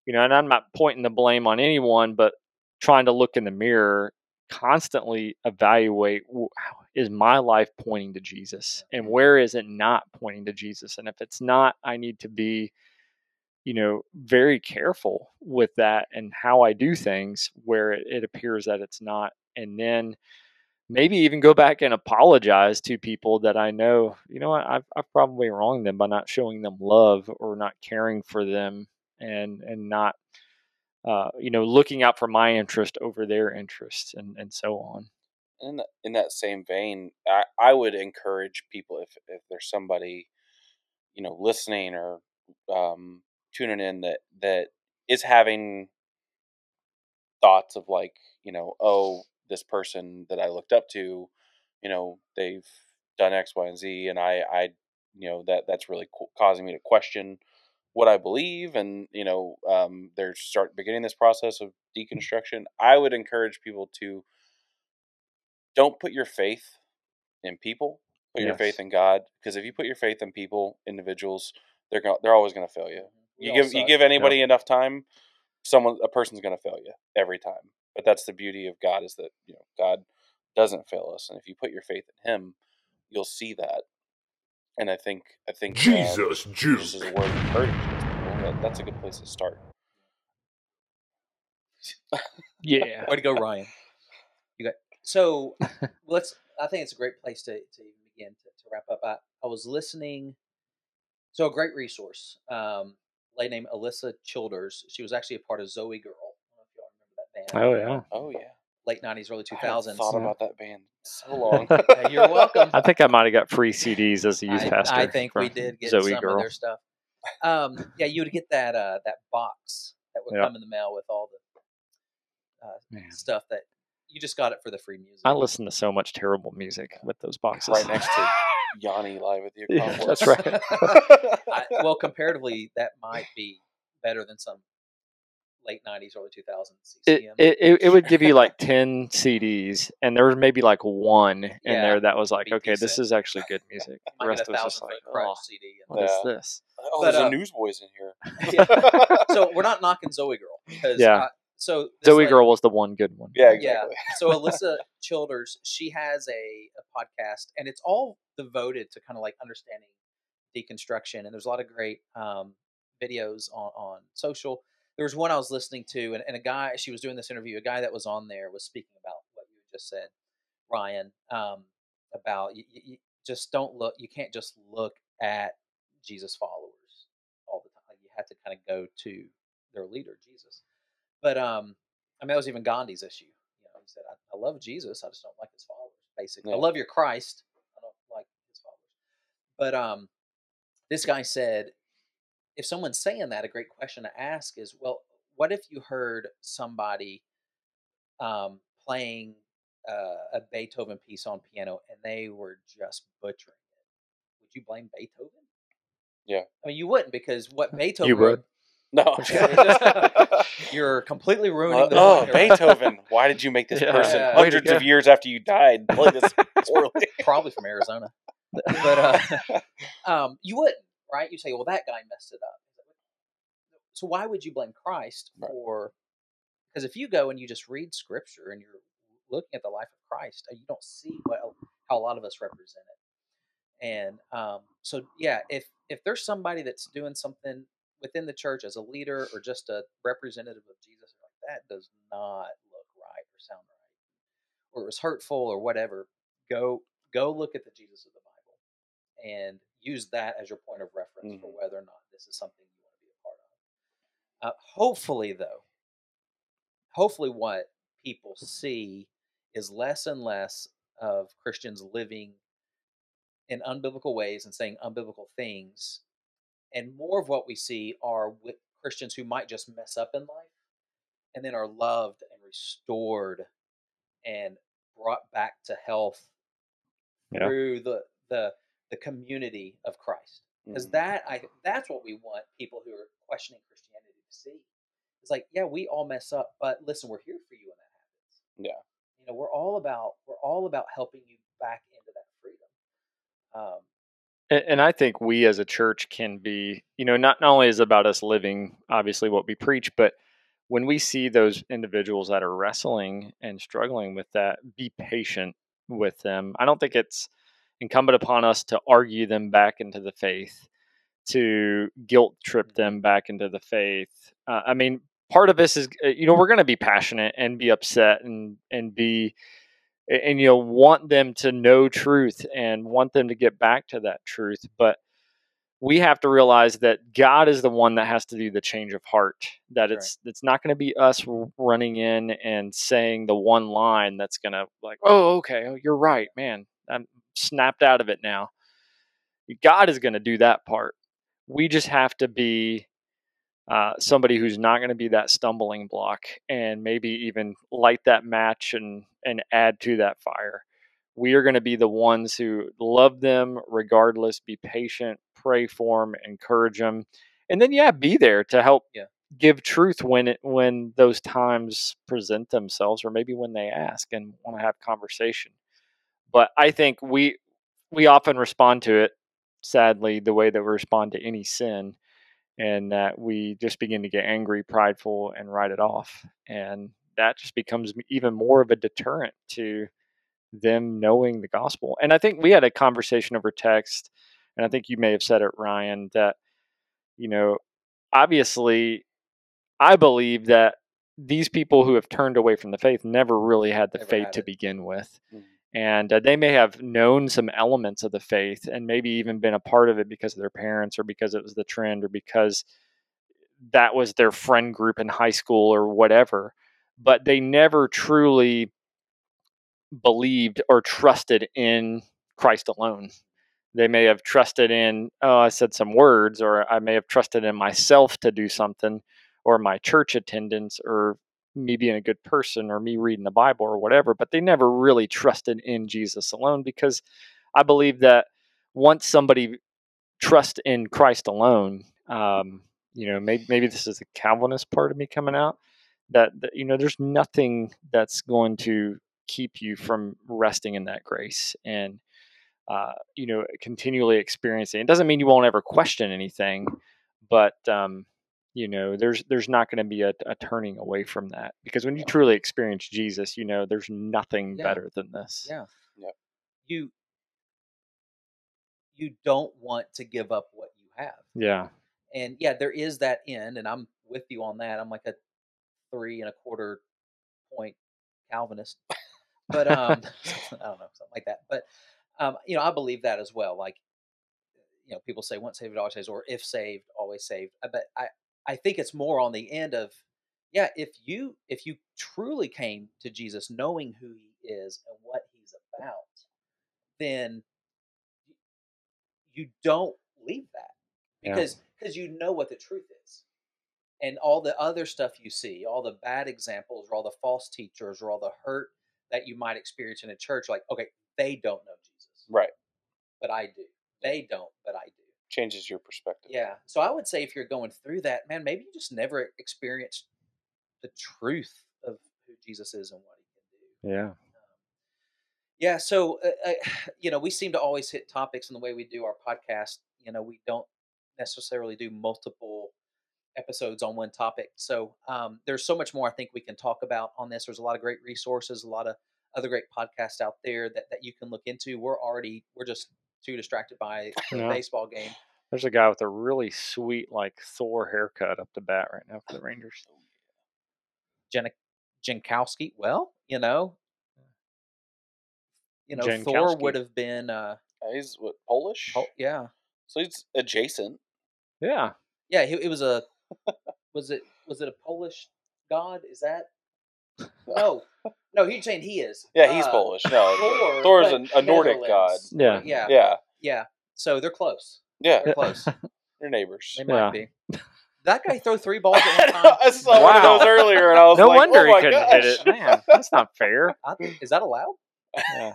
you know and i'm not pointing the blame on anyone but trying to look in the mirror constantly evaluate is my life pointing to jesus and where is it not pointing to jesus and if it's not i need to be you know very careful with that and how i do things where it, it appears that it's not and then maybe even go back and apologize to people that i know you know what? I've, I've probably wronged them by not showing them love or not caring for them and and not uh, you know looking out for my interest over their interest and and so on. In that, in that same vein, I, I would encourage people if if there's somebody, you know, listening or um, tuning in that that is having thoughts of like, you know, oh, this person that I looked up to, you know, they've done X, Y, and Z, and I, I, you know, that that's really co- causing me to question what I believe, and you know, um, they're start beginning this process of deconstruction. I would encourage people to don't put your faith in people. Put your faith in God, because if you put your faith in people, individuals, they're go- they're always going to fail you. We You give you give anybody enough time, someone a person's going to fail you every time. But that's the beauty of God is that you know God doesn't fail us, and if you put your faith in Him, you'll see that. And I think I think uh, Jesus is a word of encouragement. to people. That, that's a good place to start. yeah [LAUGHS] Way to go, Ryan. You got so. [LAUGHS] let's. I think it's a great place to, to begin to, to wrap up. I, I was listening. So a great resource. Um, lady named Alisa Childers. She was actually a part of Zoe Girl. I don't know if y'all remember that band. oh yeah Oh yeah, Late nineties, early 2000s. I thought Yeah. about that band so long. [LAUGHS] Yeah, you're welcome. i think i might have got free cds as a youth I, pastor I think we did get zoe some girl of their stuff. Um, yeah, you would get that uh, that box that would Yep. come in the mail with all the uh, stuff that you just got it for the free music. i listen to so much terrible music with those boxes right next to [LAUGHS] Yanni live at the Yeah, that's right. [LAUGHS] I, well, comparatively, that might be better than some late '90s, early 2000s it, CCM. it, it, it would give you like [LAUGHS] 10 CDs, and there was maybe like one in there that was like, be okay, this is actually good [LAUGHS] music. The rest get a was just like, foot oh, CD. what is Yeah. this? Oh, But, there's uh, a Newsboys in here. [LAUGHS] Yeah. so we're not knocking Zoe Girl because Yeah. uh, so Zoe lady- Girl was the one good one. yeah, Yeah. so Alisa Childers, she has a, a podcast, and it's all devoted to kind of like understanding deconstruction. And there's a lot of great um, videos on on social. There was one I was listening to, and, and a guy she was doing this interview. A guy that was on there was speaking about what you just said, Ryan, um, about you, you just don't look. You can't just look at Jesus followers all the time. You have to kind of go to their leader, Jesus. But um, I mean, that was even Gandhi's issue. You know, he said, I, I love Jesus, I just don't like his followers. Basically, I love your Christ, I don't like his followers. But um, this guy said, if someone's saying that, a great question to ask is, well, what if you heard somebody um, playing uh, a Beethoven piece on piano and they were just butchering it? Would you blame Beethoven? Yeah. I mean, you wouldn't because what Beethoven [LAUGHS] You would. No. [LAUGHS] [LAUGHS] you're completely ruining Uh, the oh. Beethoven! Why did you make this Yeah. person Yeah. Hundreds of years after you died play this poorly? Probably from Arizona. But uh, um, you wouldn't, right? You say, well, that guy messed it up. So why would you blame Christ for? Because if you go and you just read Scripture and you're looking at the life of Christ, uh, you don't see what how a lot of us represent it. And um, so, yeah, if if there's somebody that's doing something within the church as a leader or just a representative of Jesus, like that does not look right or sound right, or it was hurtful or whatever, go go look at the Jesus of the Bible and use that as your point of reference for Mhm. whether or not this is something you want to be a part of. Uh, hopefully, though, hopefully, what people see is less and less of Christians living in unbiblical ways and saying unbiblical things, and more of what we see are with Christians who might just mess up in life and then are loved and restored and brought back to health Yeah. through the the the community of Christ. Because Mhm. that I that's what we want people who are questioning Christianity to see. It's like, yeah, we all mess up, but listen, we're here for you when that happens. Yeah. You know, we're all about we're all about helping you back into that freedom. Um, And, and I think we as a church can be, you know, not, not only is it about us living, obviously, what we preach, but when we see those individuals that are wrestling and struggling with that, be patient with them. I don't think it's incumbent upon us to argue them back into the faith, to guilt trip them back into the faith. Uh, I mean, part of this is, uh, you know, we're going to be passionate and be upset and and be and you'll want them to know truth and want them to get back to that truth but we have to realize that god is the one that has to do the change of heart that Right. it's it's not going to be us running in and saying the one line that's going to like oh okay oh, you're right man i'm snapped out of it now. God is going to do that part. We just have to be uh, somebody who's not going to be that stumbling block and maybe even light that match and and add to that fire. We are going to be the ones who love them regardless be patient pray for them encourage them and then yeah be there to help Yeah. give truth when it when those times present themselves or maybe when they ask and want to have conversation but i think we we often respond to it sadly the way that we respond to any sin and that we just begin to get angry, prideful, and write it off. And that just becomes even more of a deterrent to them knowing the gospel. And I think we had a conversation over text, and I think you may have said it, Ryan, that, you know, obviously, I believe that these people who have turned away from the faith never really had the Never faith had to begin with. Mhm. And uh, they may have known some elements of the faith and maybe even been a part of it because of their parents or because it was the trend or because that was their friend group in high school or whatever. But they never truly believed or trusted in Christ alone. They may have trusted in, oh, I said some words, or I may have trusted in myself to do something, or my church attendance, or me being a good person, or me reading the Bible, or whatever. But they never really trusted in Jesus alone because I believe that once somebody trusts in Christ alone, um, you know, maybe, maybe this is the Calvinist part of me coming out. That, that you know, there's nothing that's going to keep you from resting in that grace and uh, you know continually experiencing it doesn't mean you won't ever question anything but um, you know there's there's not going to be a, a turning away from that because when you truly experience jesus you know there's nothing Yeah. better than this yeah. Yep. You you don't want to give up what you have. yeah and yeah there is that end and i'm with you on that. I'm like a three and a quarter point Calvinist, but um, [LAUGHS] [LAUGHS] I don't know something like that. But um, you know, I believe that as well. Like you know, people say once saved, always saved, or if saved, always saved. But I I think it's more on the end of yeah, if you if you truly came to Jesus knowing who he is and what he's about, then you don't leave that Yeah. because because you know what the truth is and all the other stuff you see all the bad examples or all the false teachers or all the hurt that you might experience in a church like okay they don't know jesus Right. but i do they don't but i do Changes your perspective. yeah so i would say if you're going through that man maybe you just never experienced the truth of who jesus is and what he can do Yeah. yeah, so uh, uh, [SIGHS] you know, we seem to always hit topics in the way we do our podcast. You know, we don't necessarily do multiple episodes on one topic. So um, there's so much more I think we can talk about on this. There's a lot of great resources, a lot of other great podcasts out there that, that you can look into. We're already we're just too distracted by [LAUGHS] the Yeah. baseball game. There's a guy with a really sweet, like Thor haircut up the bat right now for the Rangers. Jen Jankowski. Well, you know, you know, Thor would have been. Uh, he's what Polish, oh, yeah, so he's adjacent. Yeah. Yeah, he, it was a was it was it a Polish god? Is that [LAUGHS] no? No, he's saying he is. Yeah, he's Uh, Polish. No, Thor, Thor's but a, a Nordic god. Yeah. Yeah, yeah, Yeah, So they're close. yeah, They're close. [LAUGHS] they're neighbors. They Yeah. be. That guy throw three balls [LAUGHS] at one time. I saw one of those earlier, and I was No like, wonder oh he my couldn't gosh. hit it. Man, that's not fair. [LAUGHS] I, is that allowed? Yeah.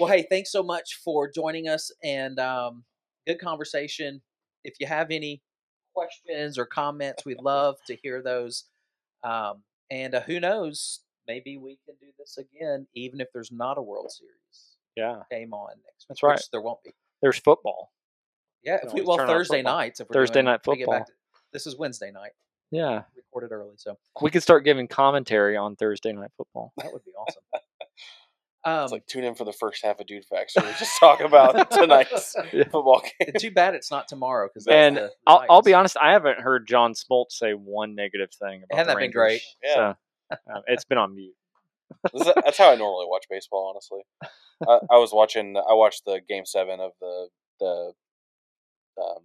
Well, hey, thanks so much for joining us and um, good conversation. If you have any questions or comments, we'd love to hear those. Um, and uh, who knows, maybe we can do this again, even if there's not a World Series Yeah. game on next. That's right. There won't be. There's football. Yeah, if we, well, Thursday football. nights. If we're Thursday doing- night we get back football. to- this is Wednesday night, Yeah. recorded early, so We could start giving commentary on Thursday night football. that would be awesome. [LAUGHS] Um, It's like tune in for the first half of DudeFax. we just talk about [LAUGHS] tonight's [LAUGHS] Yeah. football game. too bad it's not tomorrow because And I'll, I'll be honest, I haven't heard John Smoltz say one negative thing about Hadn't the that been great? Yeah. So, um, it's been on mute. This is- That's how I normally watch baseball. Honestly, I, I was watching. I watched the game seven of the the um,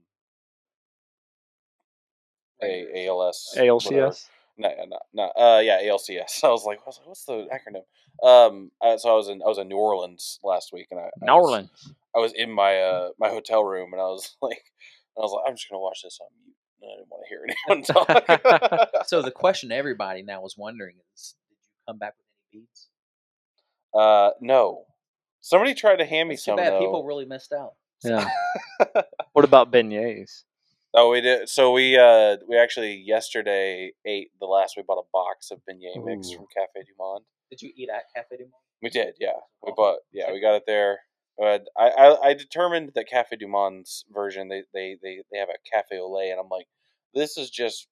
Rangers. A, ALS whatever. ALCS. No, no, no. Uh, yeah, ALCS. I was like, [LAUGHS] I was like, what's the acronym? Um, uh, so I was in I was in New Orleans last week, and I, I New was- Orleans. I was in my uh my hotel room, and I was [LAUGHS] like, I was like, I'm just gonna watch this on mute. And I didn't want to hear anyone talk. [LAUGHS] [LAUGHS] So the question everybody now was wondering is, did you come back with any beads? uh, no. Somebody tried to hand me It's too some. bad though. people really missed out. Yeah. [LAUGHS] what about beignets? Oh, we did. So we uh we actually yesterday ate the last. We bought a box of beignet mix from Cafe Du Monde. Did you eat at Cafe du Monde? We did, yeah. We Awesome. bought, yeah, we got it there. But I, I, I determined that Cafe Du Monde's version, they, they, they, they have a cafe au lait, and I'm like, this is just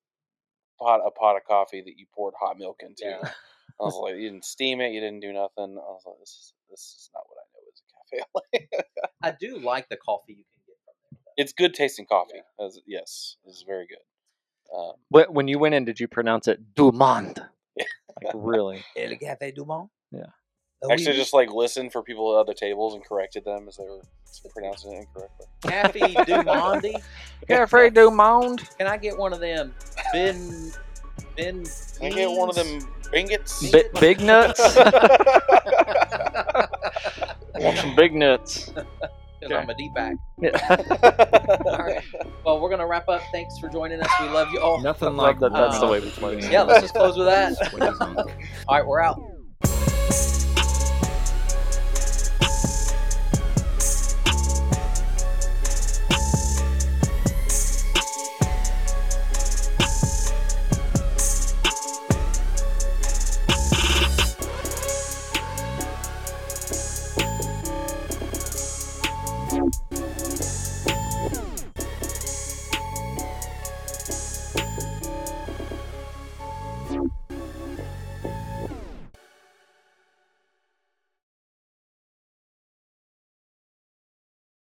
pot a pot of coffee that you poured hot milk into. Yeah. I was like, you didn't steam it, you didn't do nothing. I was like, this is this is not what I know as a cafe au lait. I do like the coffee you can get from there. though. it's good tasting coffee. As- yes, it's very good. Um, Wh- When you went in, did you pronounce it Dumont? Yeah. [LAUGHS] Like really? El Cafe du Monde? Yeah. Actually, oui. just like listened for people at other tables and corrected them as they were pronouncing it incorrectly. Cafe du Monde. Cafe Dumont. Can I get one of them? Ben. Ben. Can I get one of them bingets? Bi- big nuts. [LAUGHS] [LAUGHS] Want some big nuts? [LAUGHS] Because I'm a D back. Yeah. All right. Well, we're gonna wrap up. Thanks for joining us. We love you all. Nothing love like that that's the way we play. Yeah, let's just close with that. What is on- All right, we're out.